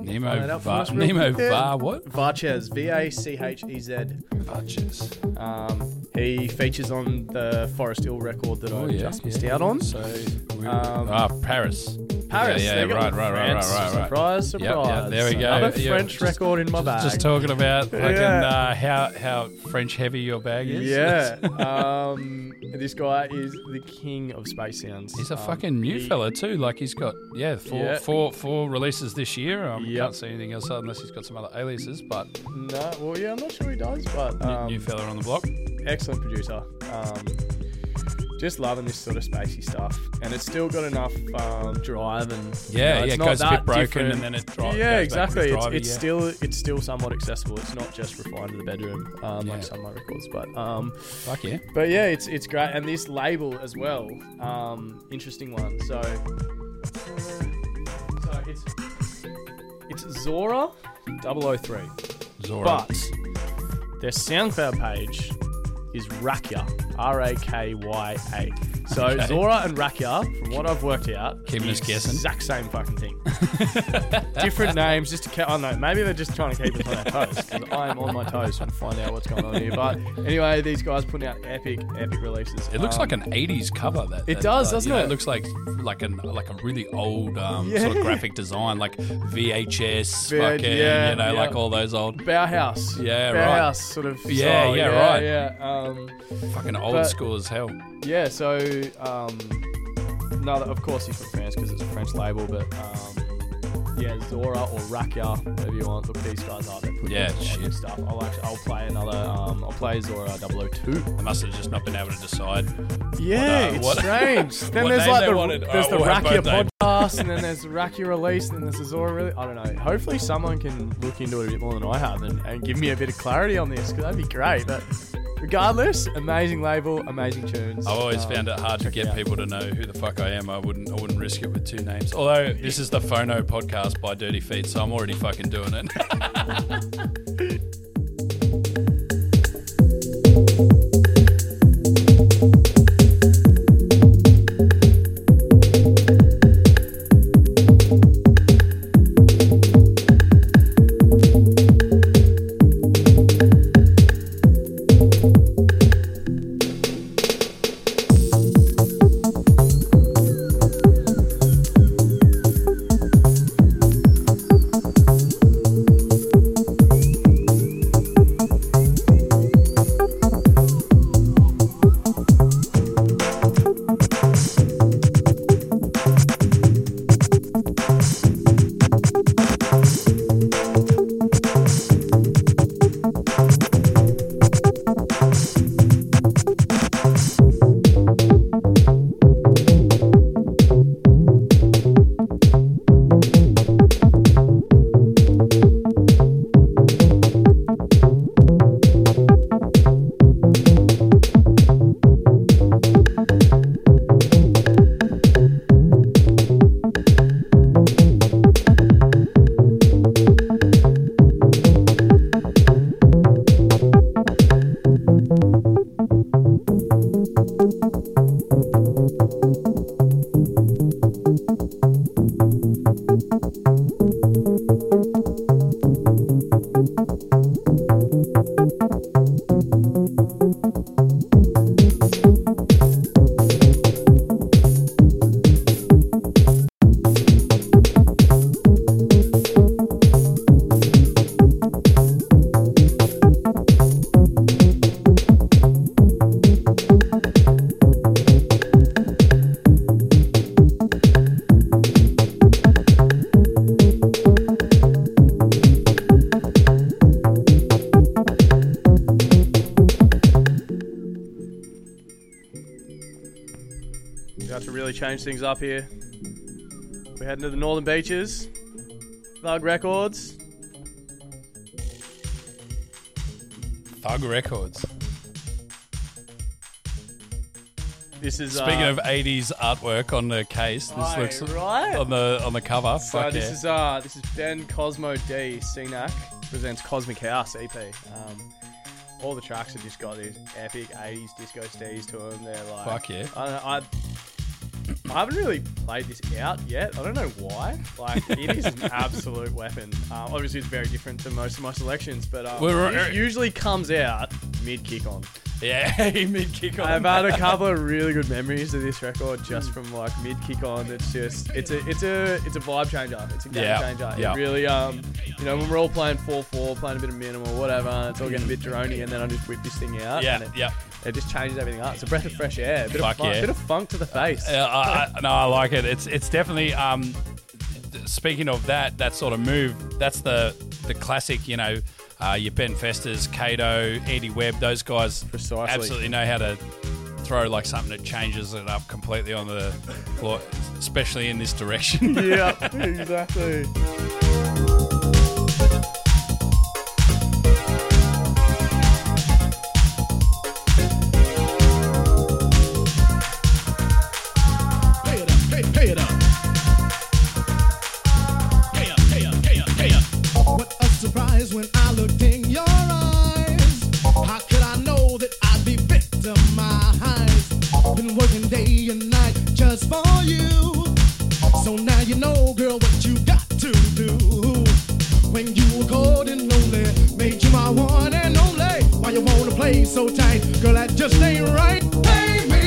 Nemo that Va- Nemo quick there. Va what? Vachez, V A C H E Z. Arches. Um, he features on the Forest Hill record that I just missed out on. So Um, ah, Paris. Paris. yeah, go. right, right, right, right, right, right. Surprise, Yep, yep, surprise. there we go. Another Yeah, French just- record in my bag. Just talking about fucking Yeah. uh, how how French heavy your bag is. Yeah. um, this guy is the king of space sounds. He's a Um, fucking new he- fella too. Like he's got yeah four Yeah. four four releases this year. I Yep. can't see anything else unless he's got some other aliases. But No, well, yeah, I'm not sure he does, but new- um, new fella on the block. excellent producer. Um, just loving this sort of spacey stuff, and it's still got enough um, drive and you Yeah, know, yeah, it's it not goes a bit broken different. and then it drives. yeah, exactly. It's, drivey, it's yeah. still it's still somewhat accessible. It's not just refined to the bedroom um, Yeah. like some of my records, but um, Fuck yeah. but yeah, it's it's great, and this label as well, um, interesting one. So, so it's it's Zora 003, Zora. but their SoundCloud page is Rakya, R A K Y A. So Okay. Zora and Rakya, from what I've worked out, Keeping us the guessing. Exact same fucking thing. Different names, just to keep. I don't know. Maybe they're just trying to keep us on our toes because I am on my toes trying to find out what's going on here. But anyway, these guys putting out epic, epic releases. It looks Um, like an '80s cover. That It does, uh, doesn't know, it? It looks like like an like a really old um, Yeah. sort of graphic design, like VHS, fucking, yeah, you know, yeah. like all those old Bauhaus. Yeah, right. Bauhaus sort of. Yeah, style. yeah, right. Yeah. Um, fucking old But- school as hell. yeah. So, um, no, of course he's from France because it's a French label, but um, yeah, Zora or Rakya, whatever you want. Look, these guys are. They're Yeah, shit. stuff. I'll actually, I'll play another. Um, I'll play Zora 002. They must have just not been able to decide. Yeah, uh, it's what- strange. Then there's like the wanted. there's Oh, the Rakya podcast, and then there's the Rakya release, and then there's the Zora release. I don't know. Hopefully, someone can look into it a bit more than I have and, and give me a bit of clarity on this because that'd be great. But regardless, amazing label, amazing tunes. I've always Um, found it hard to get people to know who the fuck I am. I wouldn't I wouldn't risk it with two names. Although this is the Phono podcast by Dirty Feet, so I'm already fucking doing it. change things up here. We're heading to the Northern Beaches. Thug Records. Thug Records. This is Speaking uh, of '80s artwork on the case, this Aye, looks right. on the on the cover. So Fuck this yeah. is uh this is Ben Cosmo D CNAC presents Cosmic House EP. Um, all the tracks have just got these epic 80s disco steez to them. They're like Fuck yeah. I, I I haven't really played this out yet. I don't know why. Like, it is an absolute weapon. Um, obviously, it's very different to most of my selections, but um, it usually comes out mid kick on. Yeah, mid kick on. I've had a couple of really good memories of this record just from like mid kick on. It's just it's a it's a it's a vibe changer. It's a game changer. yeah. It really um you know when we're all playing four four, playing a bit of minimal, whatever, it's all getting a bit droney, and then I just whip this thing out. Yeah, yeah. It just changes everything up. It's a breath of fresh air, a bit, Fuck of, fun, yeah. bit of funk to the face. Uh, I, I, no, I like it. It's it's definitely. Um, speaking of that, that sort of move, that's the the classic. You know, uh, your Ben Festers, Cato, Andy Webb, those guys Precisely. absolutely know how to throw like something that changes it up completely on the floor, especially in this direction. yeah, exactly. you wanna play so tight, girl, that just ain't right. Baby.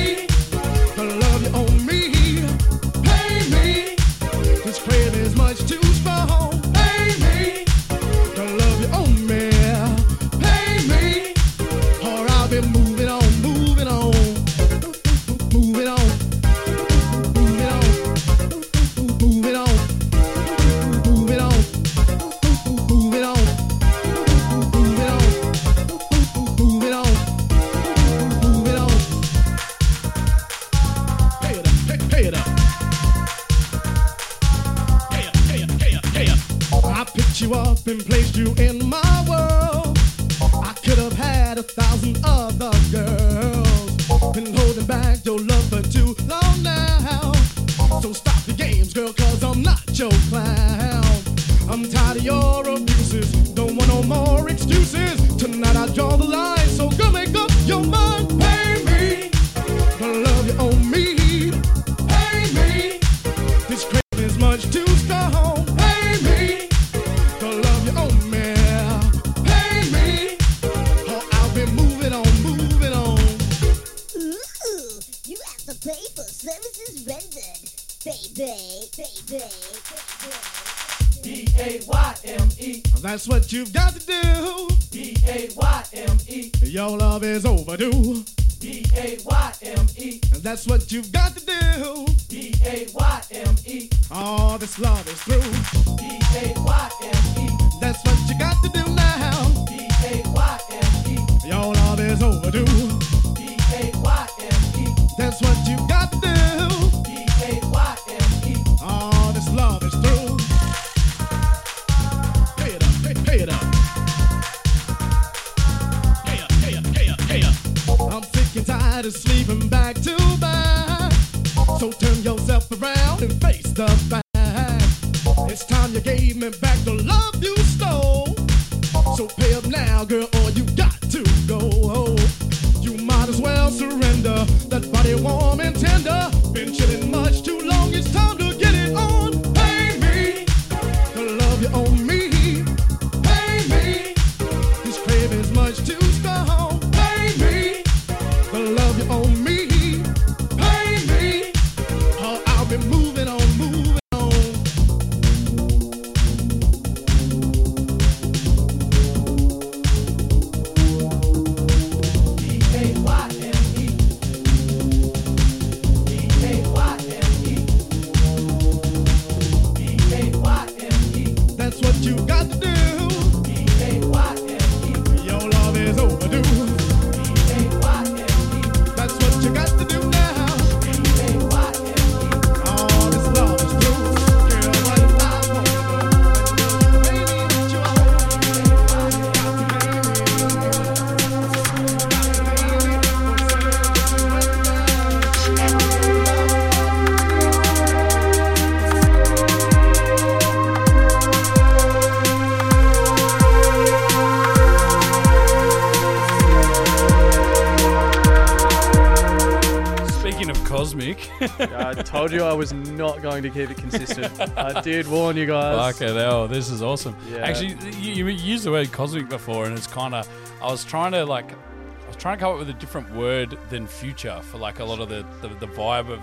Told you I was not going to keep it consistent. I did warn you guys. Fucking hell, oh, this is awesome. Yeah. Actually, you, you used the word cosmic before, and it's kind of. I was trying to like, I was trying to come up with a different word than future for like a lot of the the, the vibe of.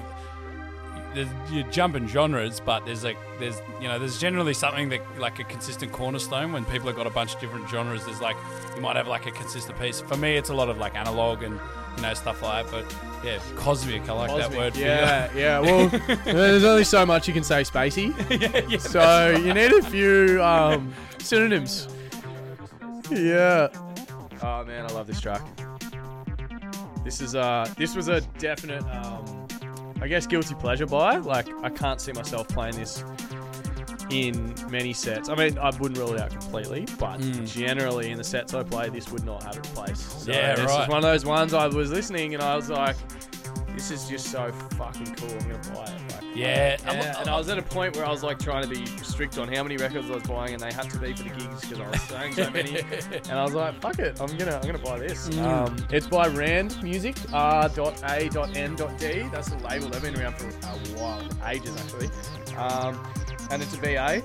You're jumping genres, but there's like there's you know there's generally something that like a consistent cornerstone when people have got a bunch of different genres. There's like you might have like a consistent piece. For me, it's a lot of like analog and you know stuff like that. But yeah, cosmic. I like that Cosmic. word. for you. Yeah, yeah. Well, there's only so much you can say spacey. yeah, yeah. So you need a few um, synonyms. Yeah. Oh man, I love this track. This is uh, this was a definite, um, I guess, guilty pleasure buy. Like, I can't see myself playing this in many sets. I mean, I wouldn't rule it out completely, but generally in the sets I play, this would not have a place. So Yeah, this right. is one of those ones I was listening and I was like, this is just so fucking cool. I'm gonna buy it. Like, Yeah, yeah, and I was at a point where I was like trying to be strict on how many records I was buying, and they had to be for the gigs because I was saying so many. and I was like, "Fuck it, I'm gonna, I'm gonna buy this." Mm. Um, it's by Rand Music, R.A.N.D. That's the label. They've been around for a while, ages actually. Um, and it's a VA.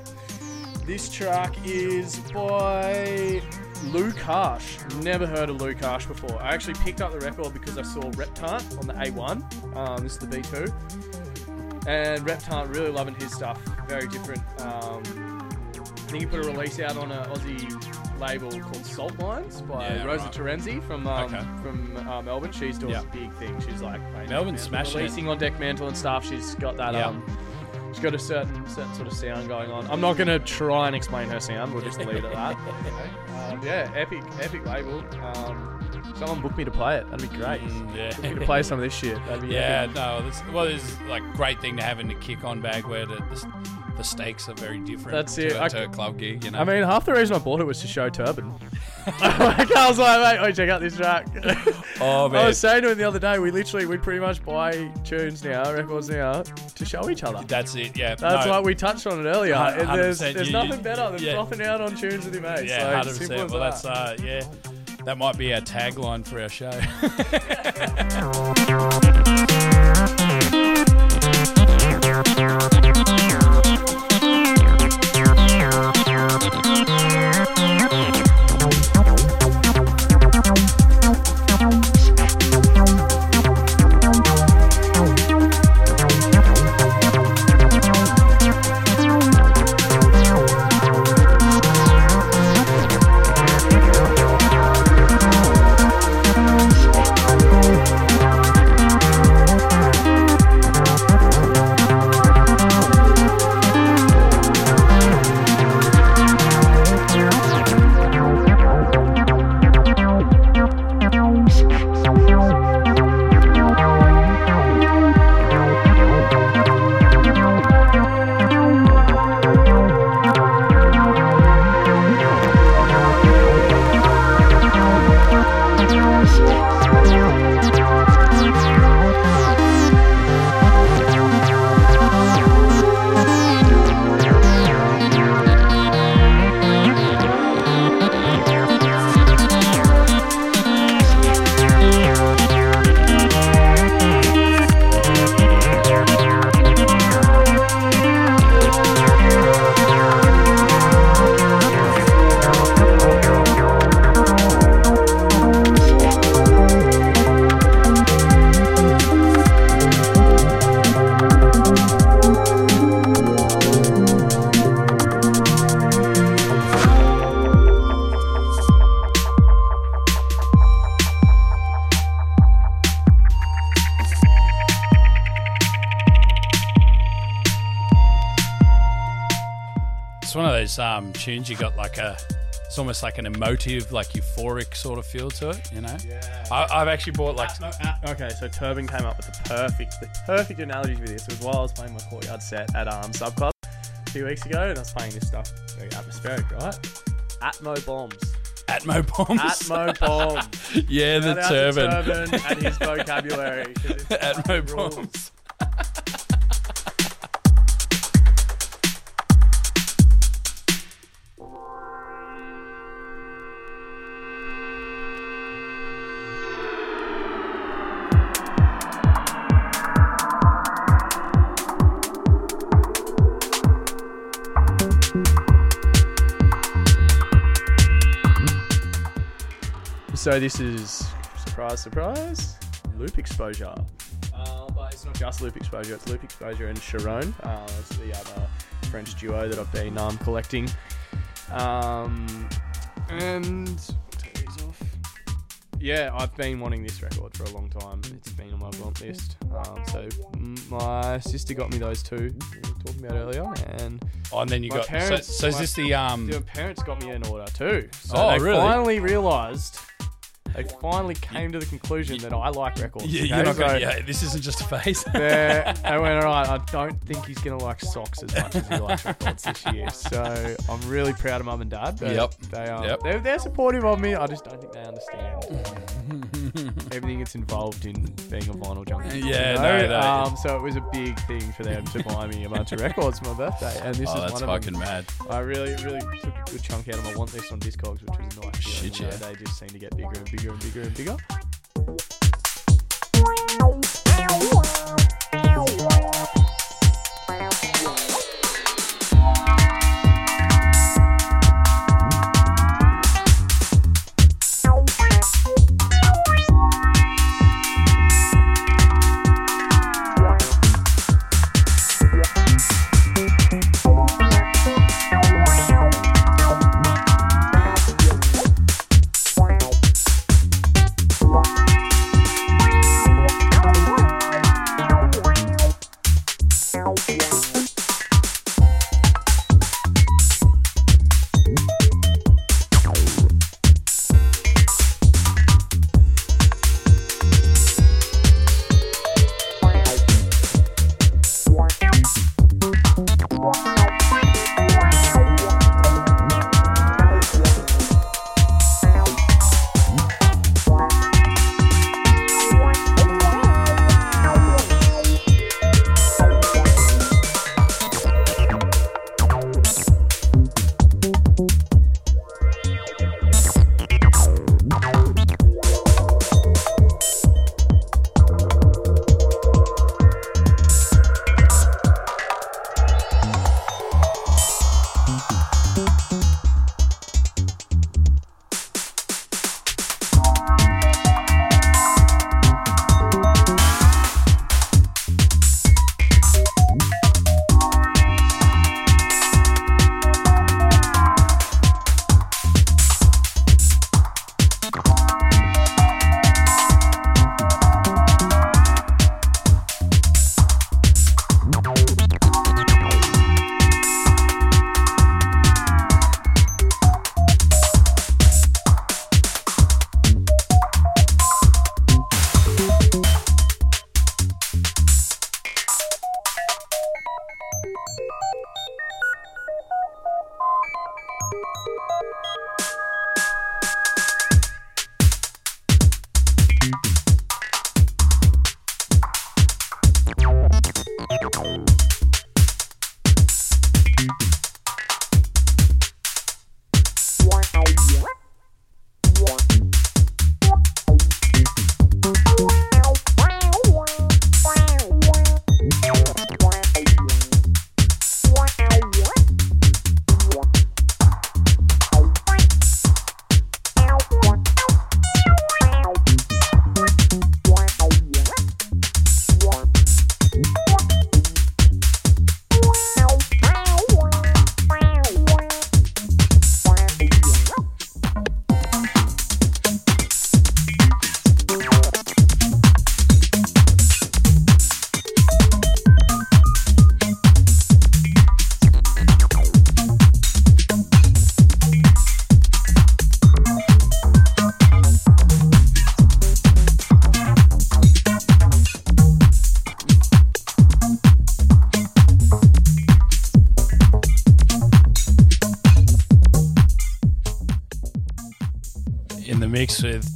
This track is by Luke Harsh. Never heard of Luke Harsh before. I actually picked up the record because I saw Reptant on the A1. Um, this is the B2 and Reptant really loving his stuff. Very different. Um, I think he put a release out on an Aussie label called Salt Lines by Yeah, Rosa right. Terenzi from um, Okay. from uh, Melbourne. She's doing Yeah. a big thing. She's like Deck smashing it. releasing on Dekmantel and stuff. She's got that. Yeah. She's got a certain certain sort of sound going on. I'm not going to try and explain her sound. We'll just leave it at that. um, yeah, epic epic label. Um, someone book me to play it. That'd be great. Mm, yeah. Book me to play some of this shit. Yeah, epic. no, this, well, it's like great thing to have in the kick-on bag where the, the, the stakes are very different. That's to, it. To a club gig, you know. I mean, half the reason I bought it was to show Turban. like, I was like, mate, wait, check out this track. oh man! I was saying to him the other day, we literally, we pretty much buy tunes now, records now, to show each other. that's it. Yeah, That's no, like we touched on it earlier. And there's there's you- nothing better than yeah. flopping out on tunes with your mates. Yeah, hundred simple percent. as Well, that's uh, yeah, that might be our tagline for our show. Those um, tunes you got like a. It's almost like an emotive, like euphoric sort of feel to it, you know. Yeah. I, I've actually bought like No, uh, okay, so Turban came up with the perfect, the perfect analogy for this. It was while I was playing my courtyard set at um, Sub Club a few weeks ago, and I was playing this stuff very atmospheric, right? Atmo bombs. Atmo bombs. Atmo bombs. yeah, the Shout out to turban. Turban and his vocabulary. Atmo bombs. So this is surprise, surprise, loop exposure. Uh, but it's not just loop exposure; it's loop exposure and Sharon. Uh, it's the other French duo that I've been um, collecting. Um, and off. Yeah, I've been wanting this record for a long time. It's been on my want list. Um, so my sister got me those two we were talking about earlier, and Oh, and then you got. parents- so, so is my- this the um? my parents got me an order too. So Oh, they really? finally realised. They finally came to the conclusion that I like records. Yeah, okay? you're not So gonna, yeah, this isn't just a phase. I went, all right, I don't think he's going to like socks as much as he likes records this year. So I'm really proud of mum and dad. Yep. They are, Yep. they're, they're supportive of me. I just don't think they understand everything that's involved in being a vinyl junkie. Yeah, no, no. Um, so it was a big thing for them to buy me a bunch of records for my birthday. And this oh, is that's one of fucking them. mad. I really, really took a good chunk out of my want list on Discogs, which was nice. Shit, yeah. They just seem to get bigger and bigger and bigger and bigger.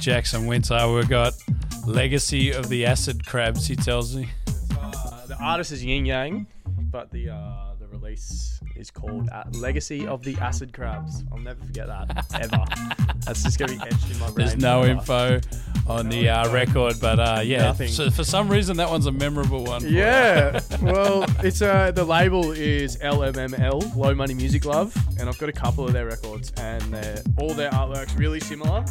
Jackson Winter, we've got Legacy of the Acid Crabs, he tells me. Uh, the artist is Yin Yang, but the uh, the release is called uh, Legacy of the Acid Crabs. I'll never forget that ever. That's just gonna be etched in my brain. There's no info on the uh, record, but uh, yeah, so for some reason that one's a memorable one. Yeah, well, it's uh the label is LMML, Low Money Music Love, and I've got a couple of their records, and all their artworks really similar,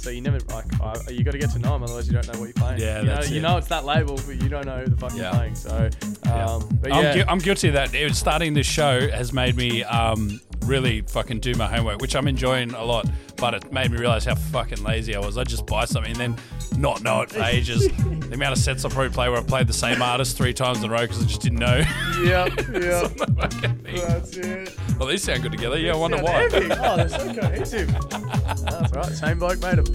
So you never like I, you got to get to know them, otherwise you don't know what you're playing. Yeah, you know, that's you know it's that label, but you don't know who the fuck Yeah. you're playing. So, um, but I'm, yeah, I'm guilty of that. It- Starting this show has made me um, really fucking do my homework, which I'm enjoying a lot. But it made me realize how fucking lazy I was. I'd just buy something and then not know it for ages. the amount of sets I probably play where I played the same artist three times in a row because I just didn't know. yeah, yeah. That's it. well, these sound good together. Yeah, I wonder why. they're. Oh, they're so cohesive. That's right. Same bloke made them.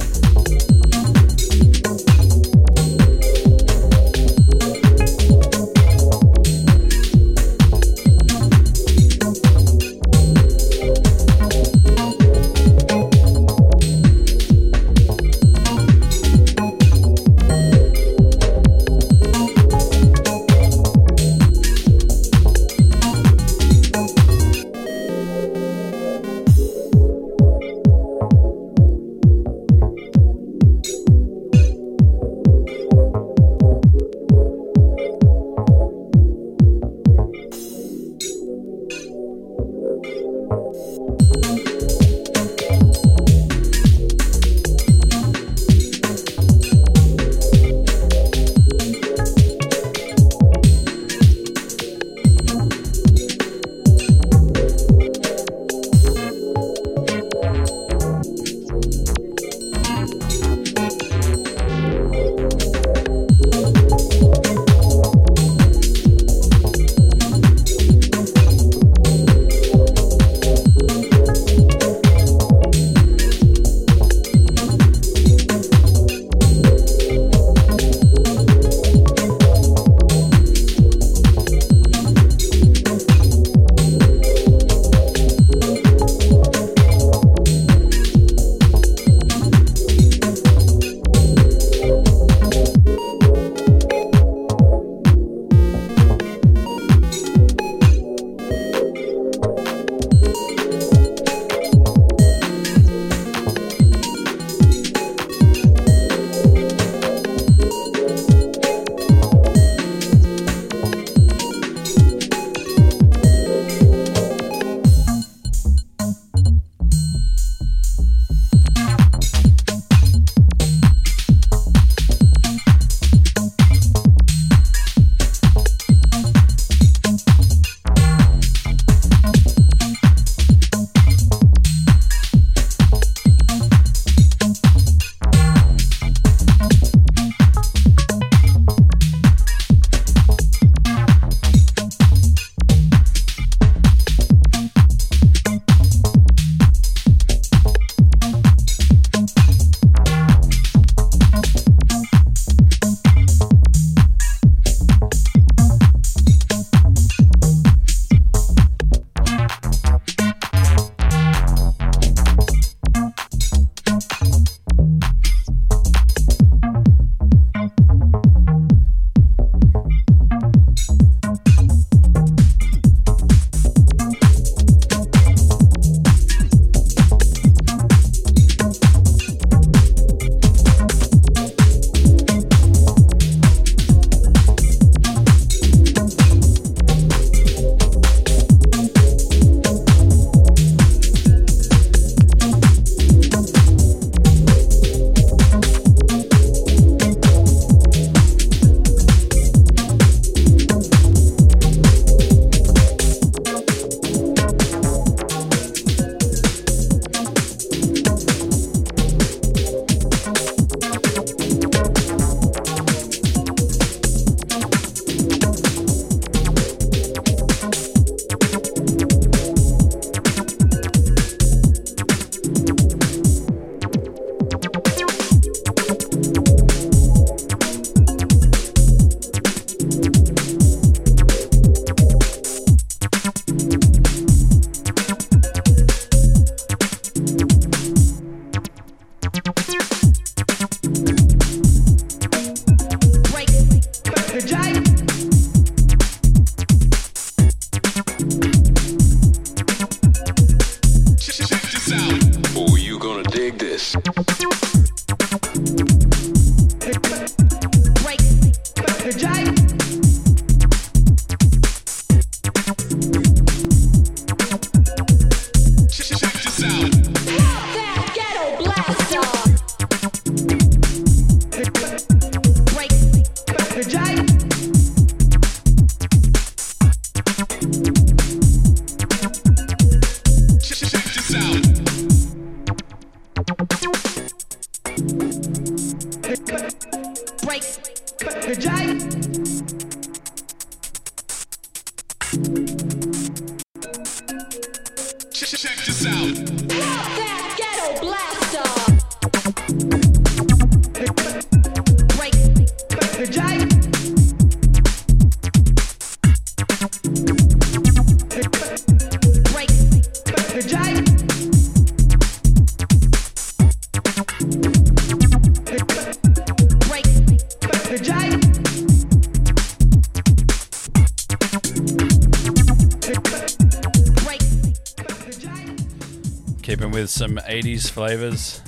Flavors,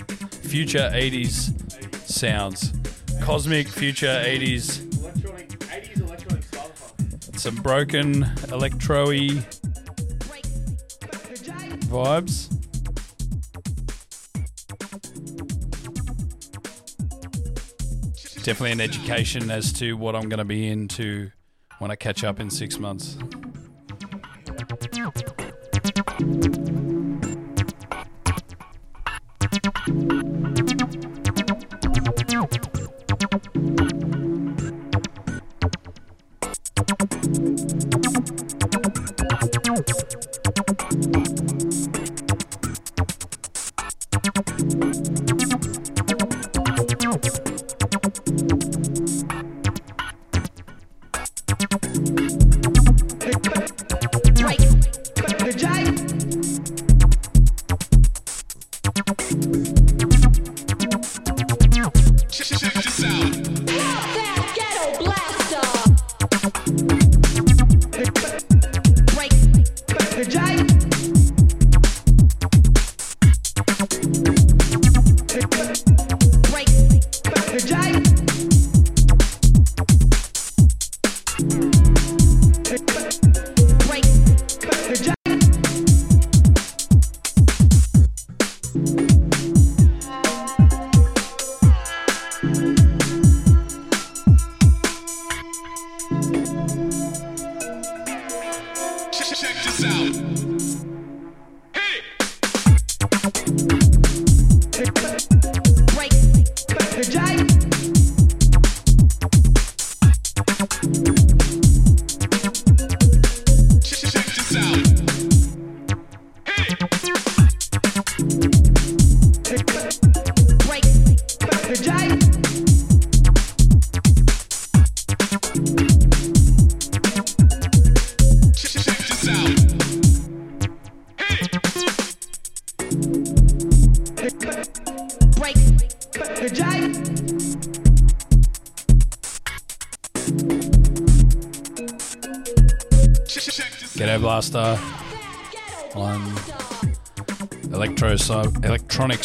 future 80s sounds, cosmic future 80s, Electronic, 80s electronic some broken electro vibes. Definitely an education as to what I'm going to be into when I catch up in six months.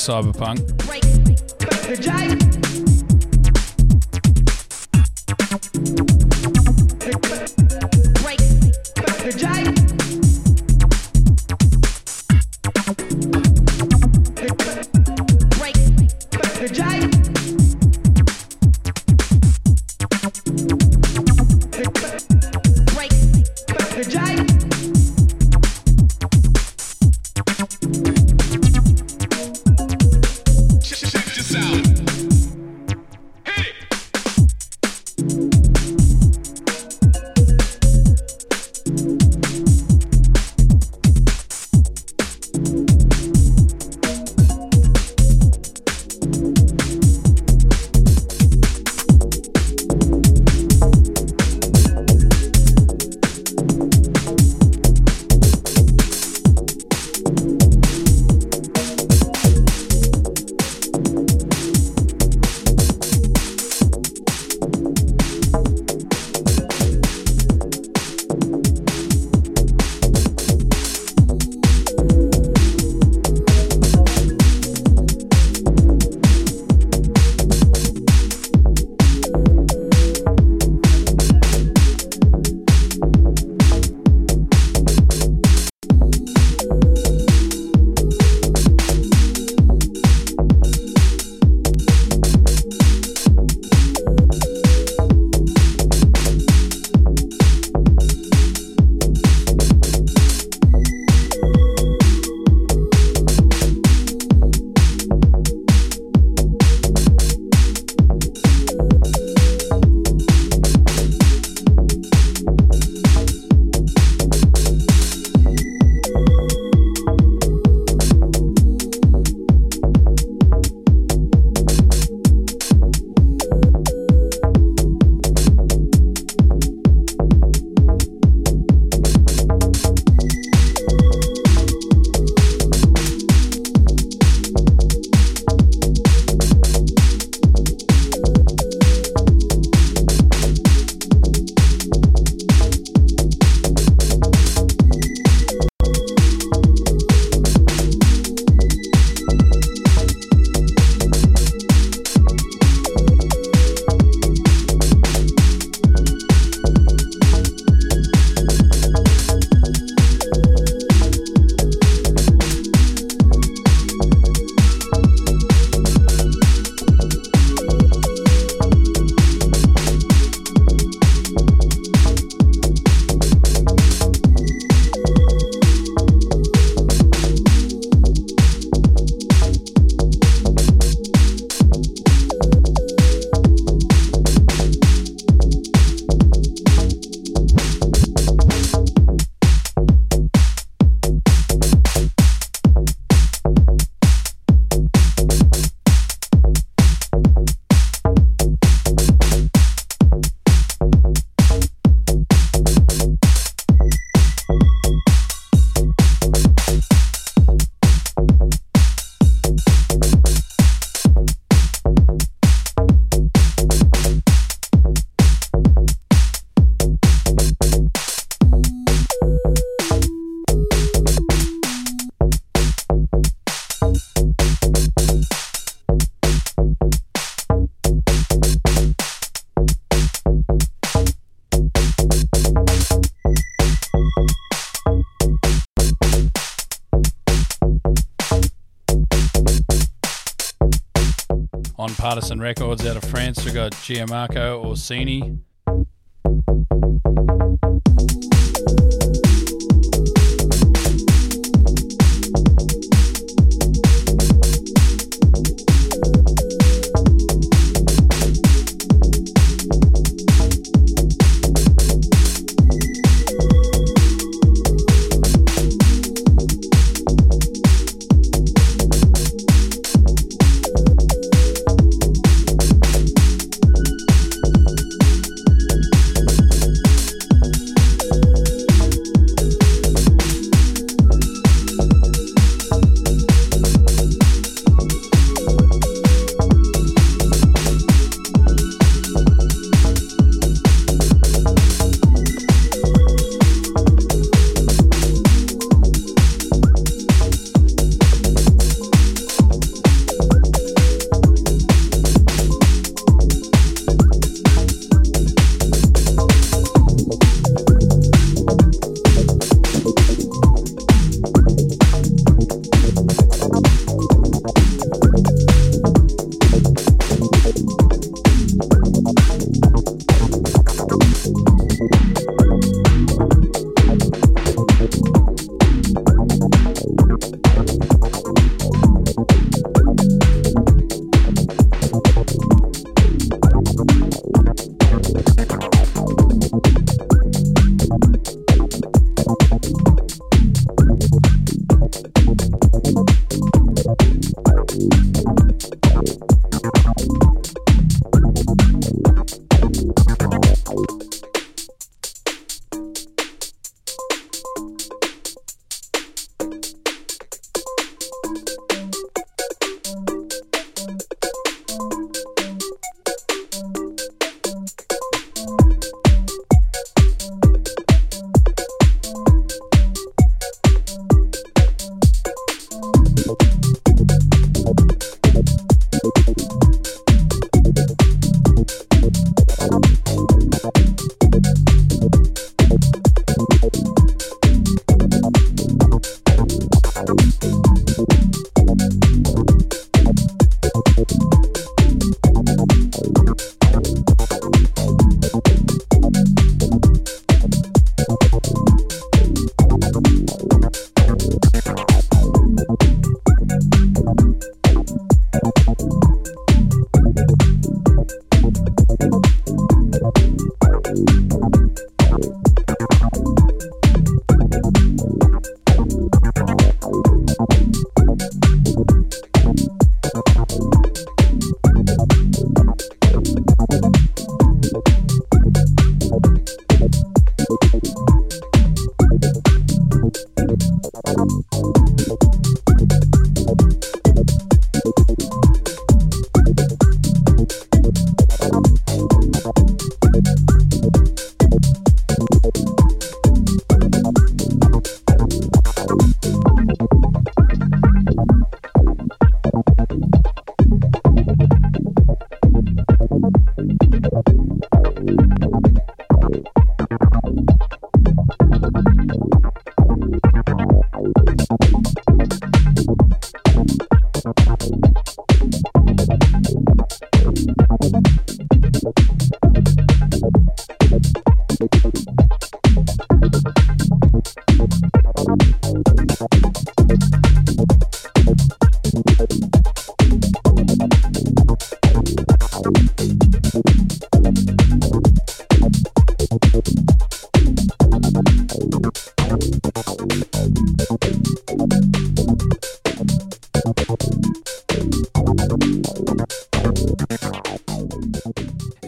Cyberpunk. Records out of France, We've got Gianmarco Orsini.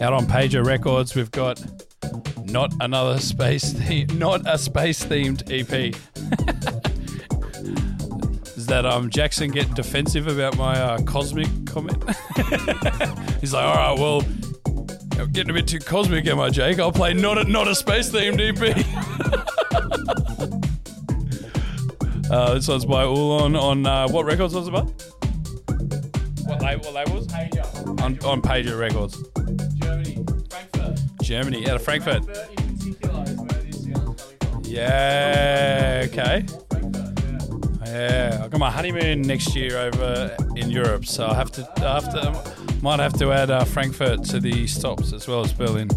Out on Pager Records, we've got not another space theme, not a space themed EP. Is that um Jackson getting defensive about my uh, cosmic comment? He's like, all right, well, I'm getting a bit too cosmic, am I, Jake? I'll play not a, not a space themed EP. uh, this one's by Ulon on uh, what records was it about? What, lab- what labels? On, on Pager Records. Germany, out of Frankfurt. Yeah, okay. Yeah. Yeah, I got my honeymoon next year over in Europe, so I have to, I have to. Might have to add uh, Frankfurt to the stops as well as Berlin.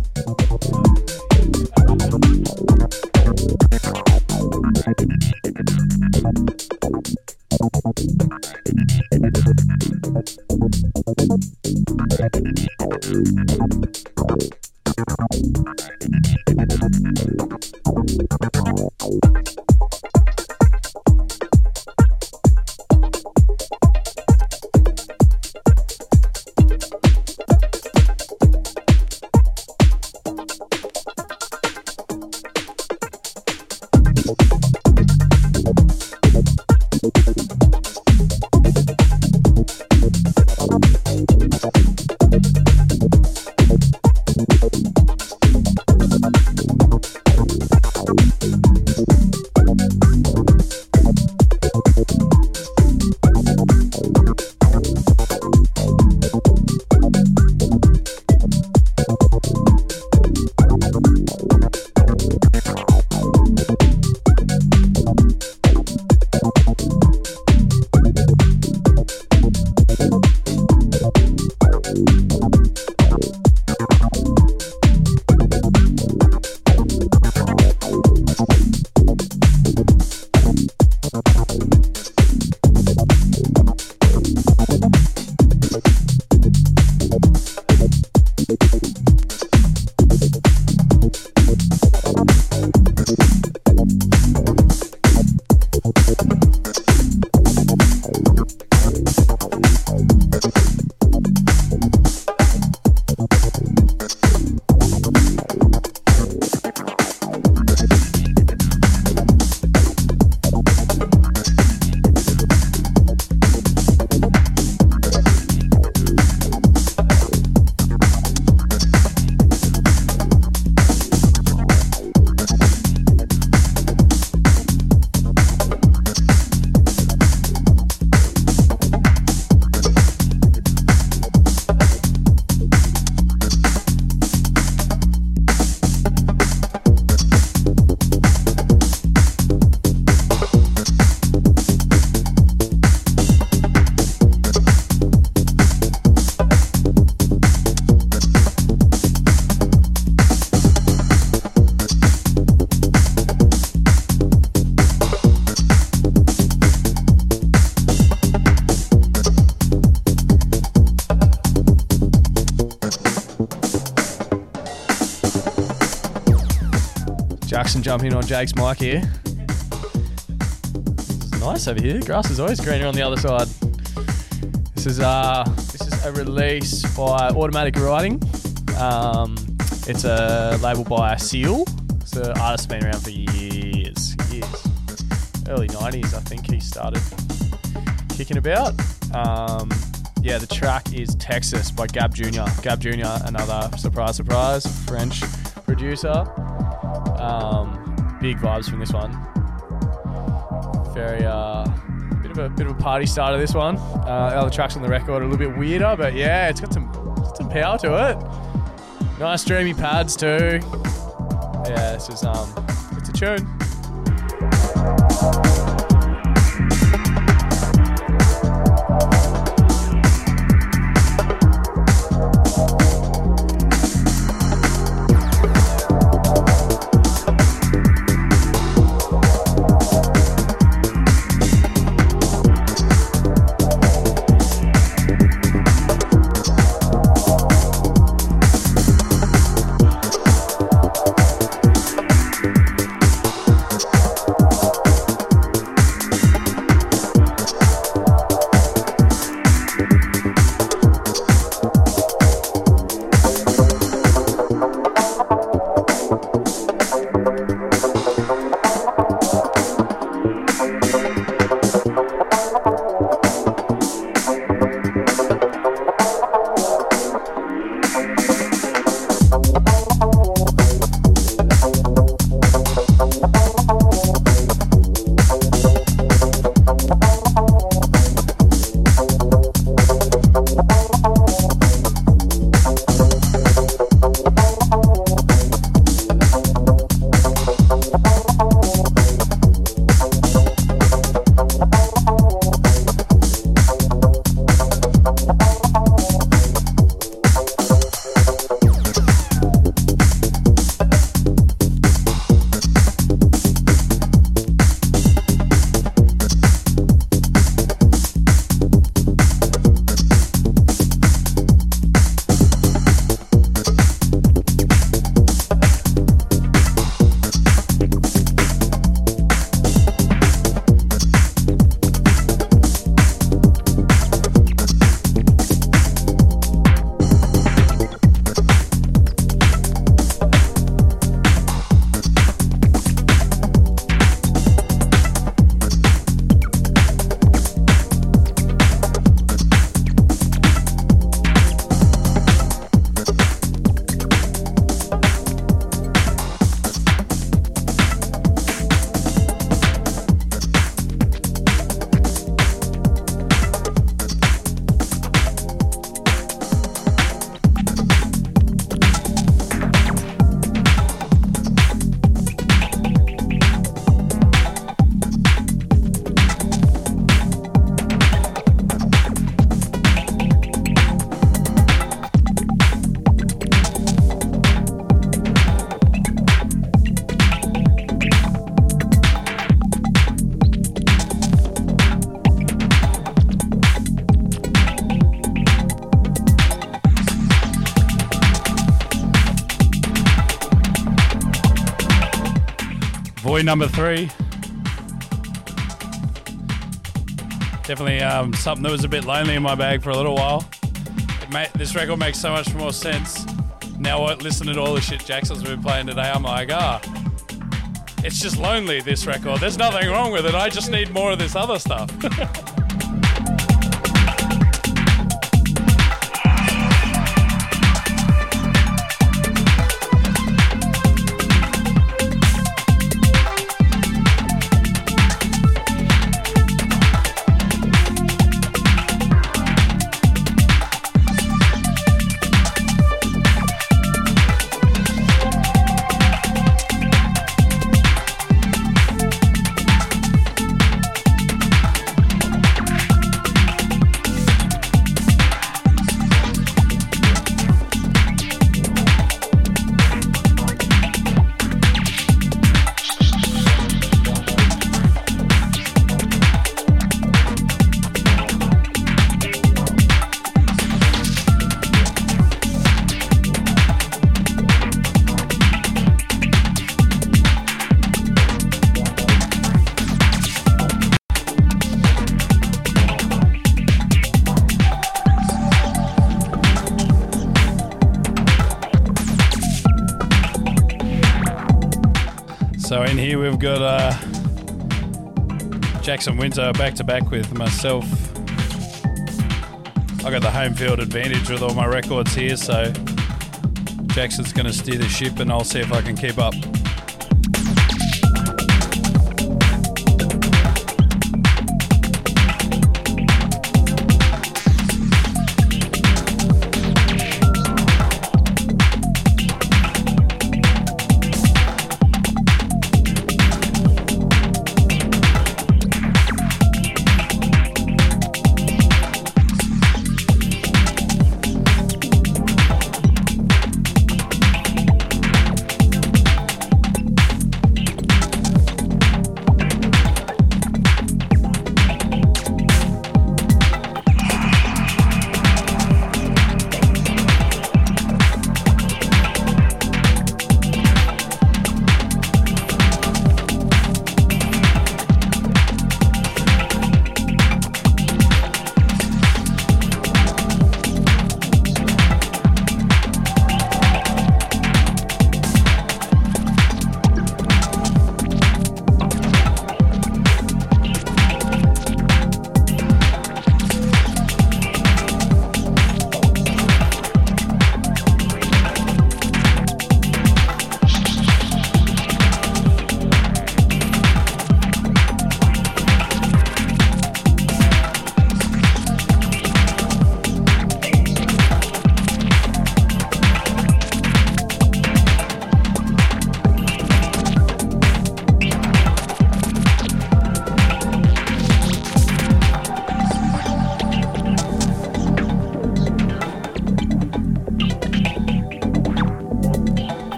Jackson jumping on Jake's mic here. It's nice over here. Grass is always greener on the other side. This is uh this is a release by Automatic Writing. Um, it's a label by Seal. It's an artist been around for years, years. Early '90s, I think he started kicking about. Um, yeah, the track is Texas by Gab Jr. Gab Jr. Another surprise, surprise French producer. Big vibes from this one. Very uh, bit of a bit of a party starter. This one. Uh, other tracks on the record a little bit weirder, but yeah, it's got some some power to it. Nice dreamy pads too. Yeah, this is um, it's a tune. Boy number three. Definitely um, something that was a bit lonely in my bag for a little while. This record makes so much more sense. Now, listening to all the shit Jackson's been playing today, I'm like, ah, it's just lonely, this record. There's nothing wrong with it. I just need more of this other stuff. we've got uh, Jackson Winter back to back with myself. I got the home field advantage with all my records here, so Jackson's going to steer the ship, and I'll see if I can keep up.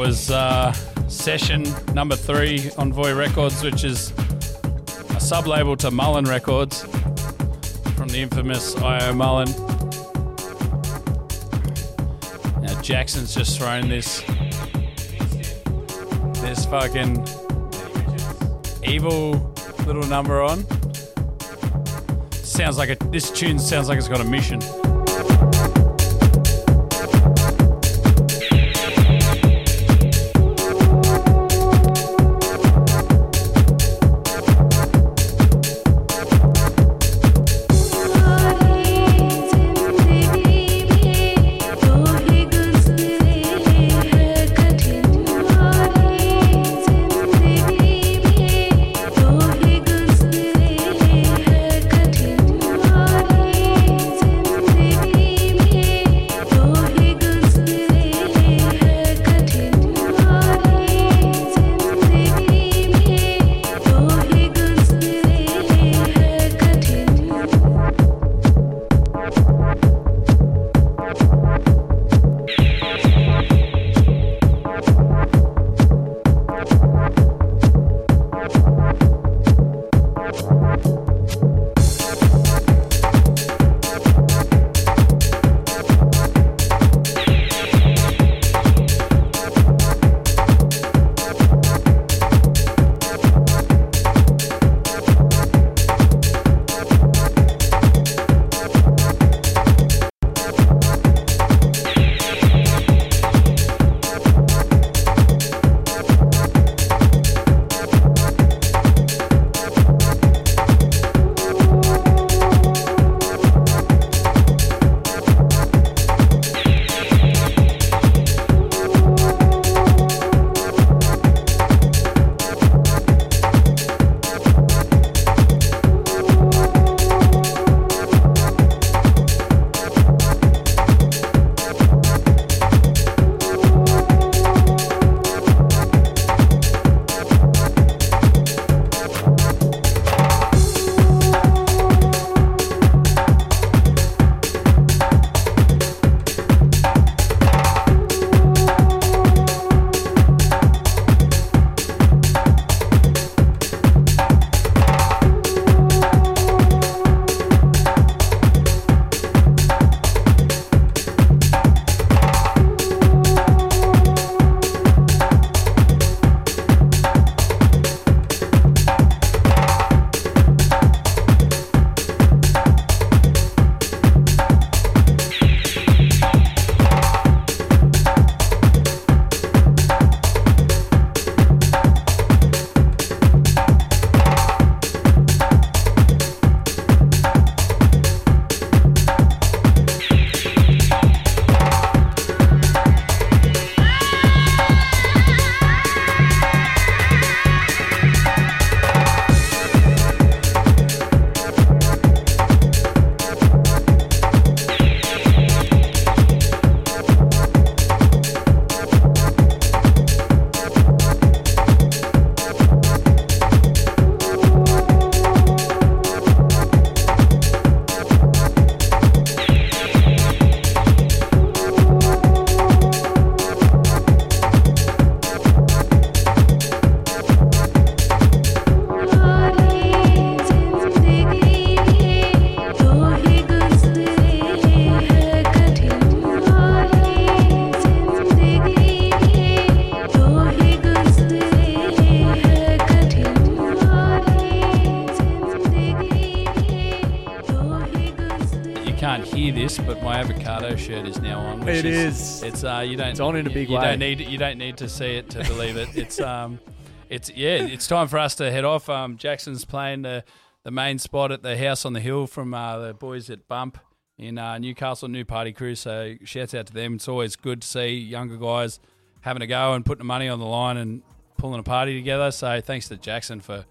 Was uh, session number three, Envoy Records, which is a sub label to Mullen Records from the infamous I.O. Mullen. Now, Jackson's just thrown this. This fucking evil little number on. Sounds like a. This tune sounds like it's got a mission. Avocado shirt is now on. Which It is. It's uh, you don't. It's on in a big you way. don't need you don't need to see it to believe it. It's um, it's yeah. It's time for us to head off. Um, Jackson's playing the the main spot at the house on the hill from uh, the boys at Bump in uh, Newcastle, new party crew. So shouts out to them. It's always good to see younger guys having a go and putting the money on the line and pulling a party together. So thanks to Jackson for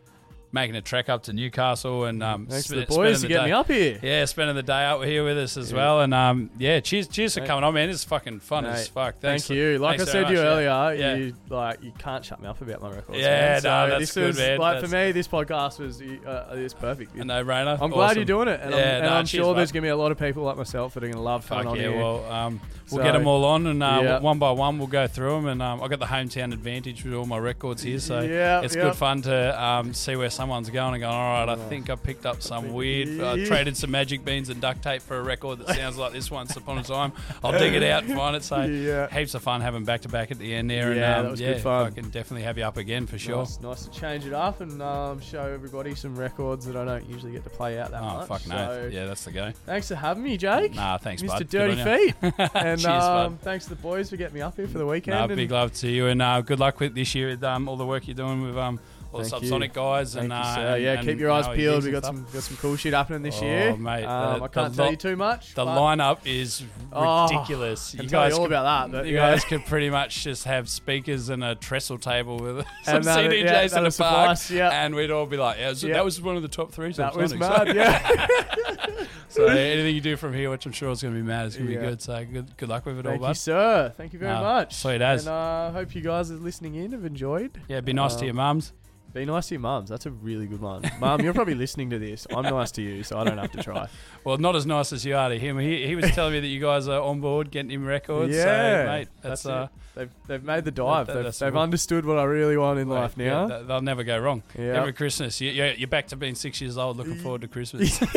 making a trek up to Newcastle and um, Thanks to the boys to get me up here. Yeah, spending the day out here with us as Yeah. well, and um, yeah, cheers, cheers for Mate. coming on, man. It's fucking fun as Mate, fuck. Thanks Thank you. Like I said to you earlier, yeah. you like you can't shut me up about my records. Yeah, man. no, that's this good, is, man. Like That's- for me, this podcast was uh, is perfect. a no brainer. I'm glad you're doing it, and I'm, Yeah, and no, I'm cheers, sure there's gonna be a lot of people like myself that are gonna love coming Fuck on yeah, here. well, um, we'll So- get them all on, and uh, Yeah. one by one we'll go through them. And um, I got the hometown advantage with all my records here, so Yeah, it's good fun to um, see where someone's going and going. All right, I think I picked up some weird. Uh, traded some magic beans and duct tape for a record that sounds like this once upon a time. I'll dig it out and find it. So Yeah. heaps of fun having back to back at the end there. Yeah, and, um, that was yeah, good fun. I can definitely have you up again for sure. Nice, nice to change it up and um, show everybody some records that I don't usually get to play out that Oh much. fuck no! So Yeah, that's the go. Thanks for having me, Jake. Nah, thanks, Mr. bud. Dirty. Feet. and Cheers, um, thanks to the boys for getting me up here for the weekend. No, and big love to you, and uh, good luck with this year with um, all the work you're doing with um, all the Thank you. Subsonic guys. Thank and, you, uh, and- Yeah, and, keep your eyes peeled. We got some got some cool shit happening this Oh, year. mate, um, the- I can't tell lo- you too much. The lineup is Oh, ridiculous. Can you guys you all could, about that. But you yeah. guys could pretty much just have speakers and a trestle table with some And that- CDJs yeah, in the park, suffice, yeah. and we'd all be like, "Yeah, so that was one of the top three." that was mad. Yeah. so anything you do from here, which I'm sure is going to be mad, is going to be good. So good, good luck with it Thank all, you, sir. Thank you very much. sweet as. And I uh, hope you guys are listening in have enjoyed. Yeah, be nice to your mums. Be nice to your mums. That's a really good one. Mum, you're probably listening to this. I'm nice to you, so I don't have to try. Well, not as nice as you are to him. He, he was telling me that you guys are on board getting him records. yeah, so, mate, that's, that's, uh. They've, they've made the dive. that- they've they've understood what I really want in Mate, life yeah, now. th- they'll never go wrong. Yeah. Every Christmas, you, you're, you're back to being six years old, looking forward to Christmas.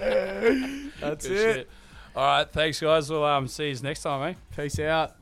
That's Good it. shit. All right, thanks, guys. We'll um, see you next time, eh? Peace out.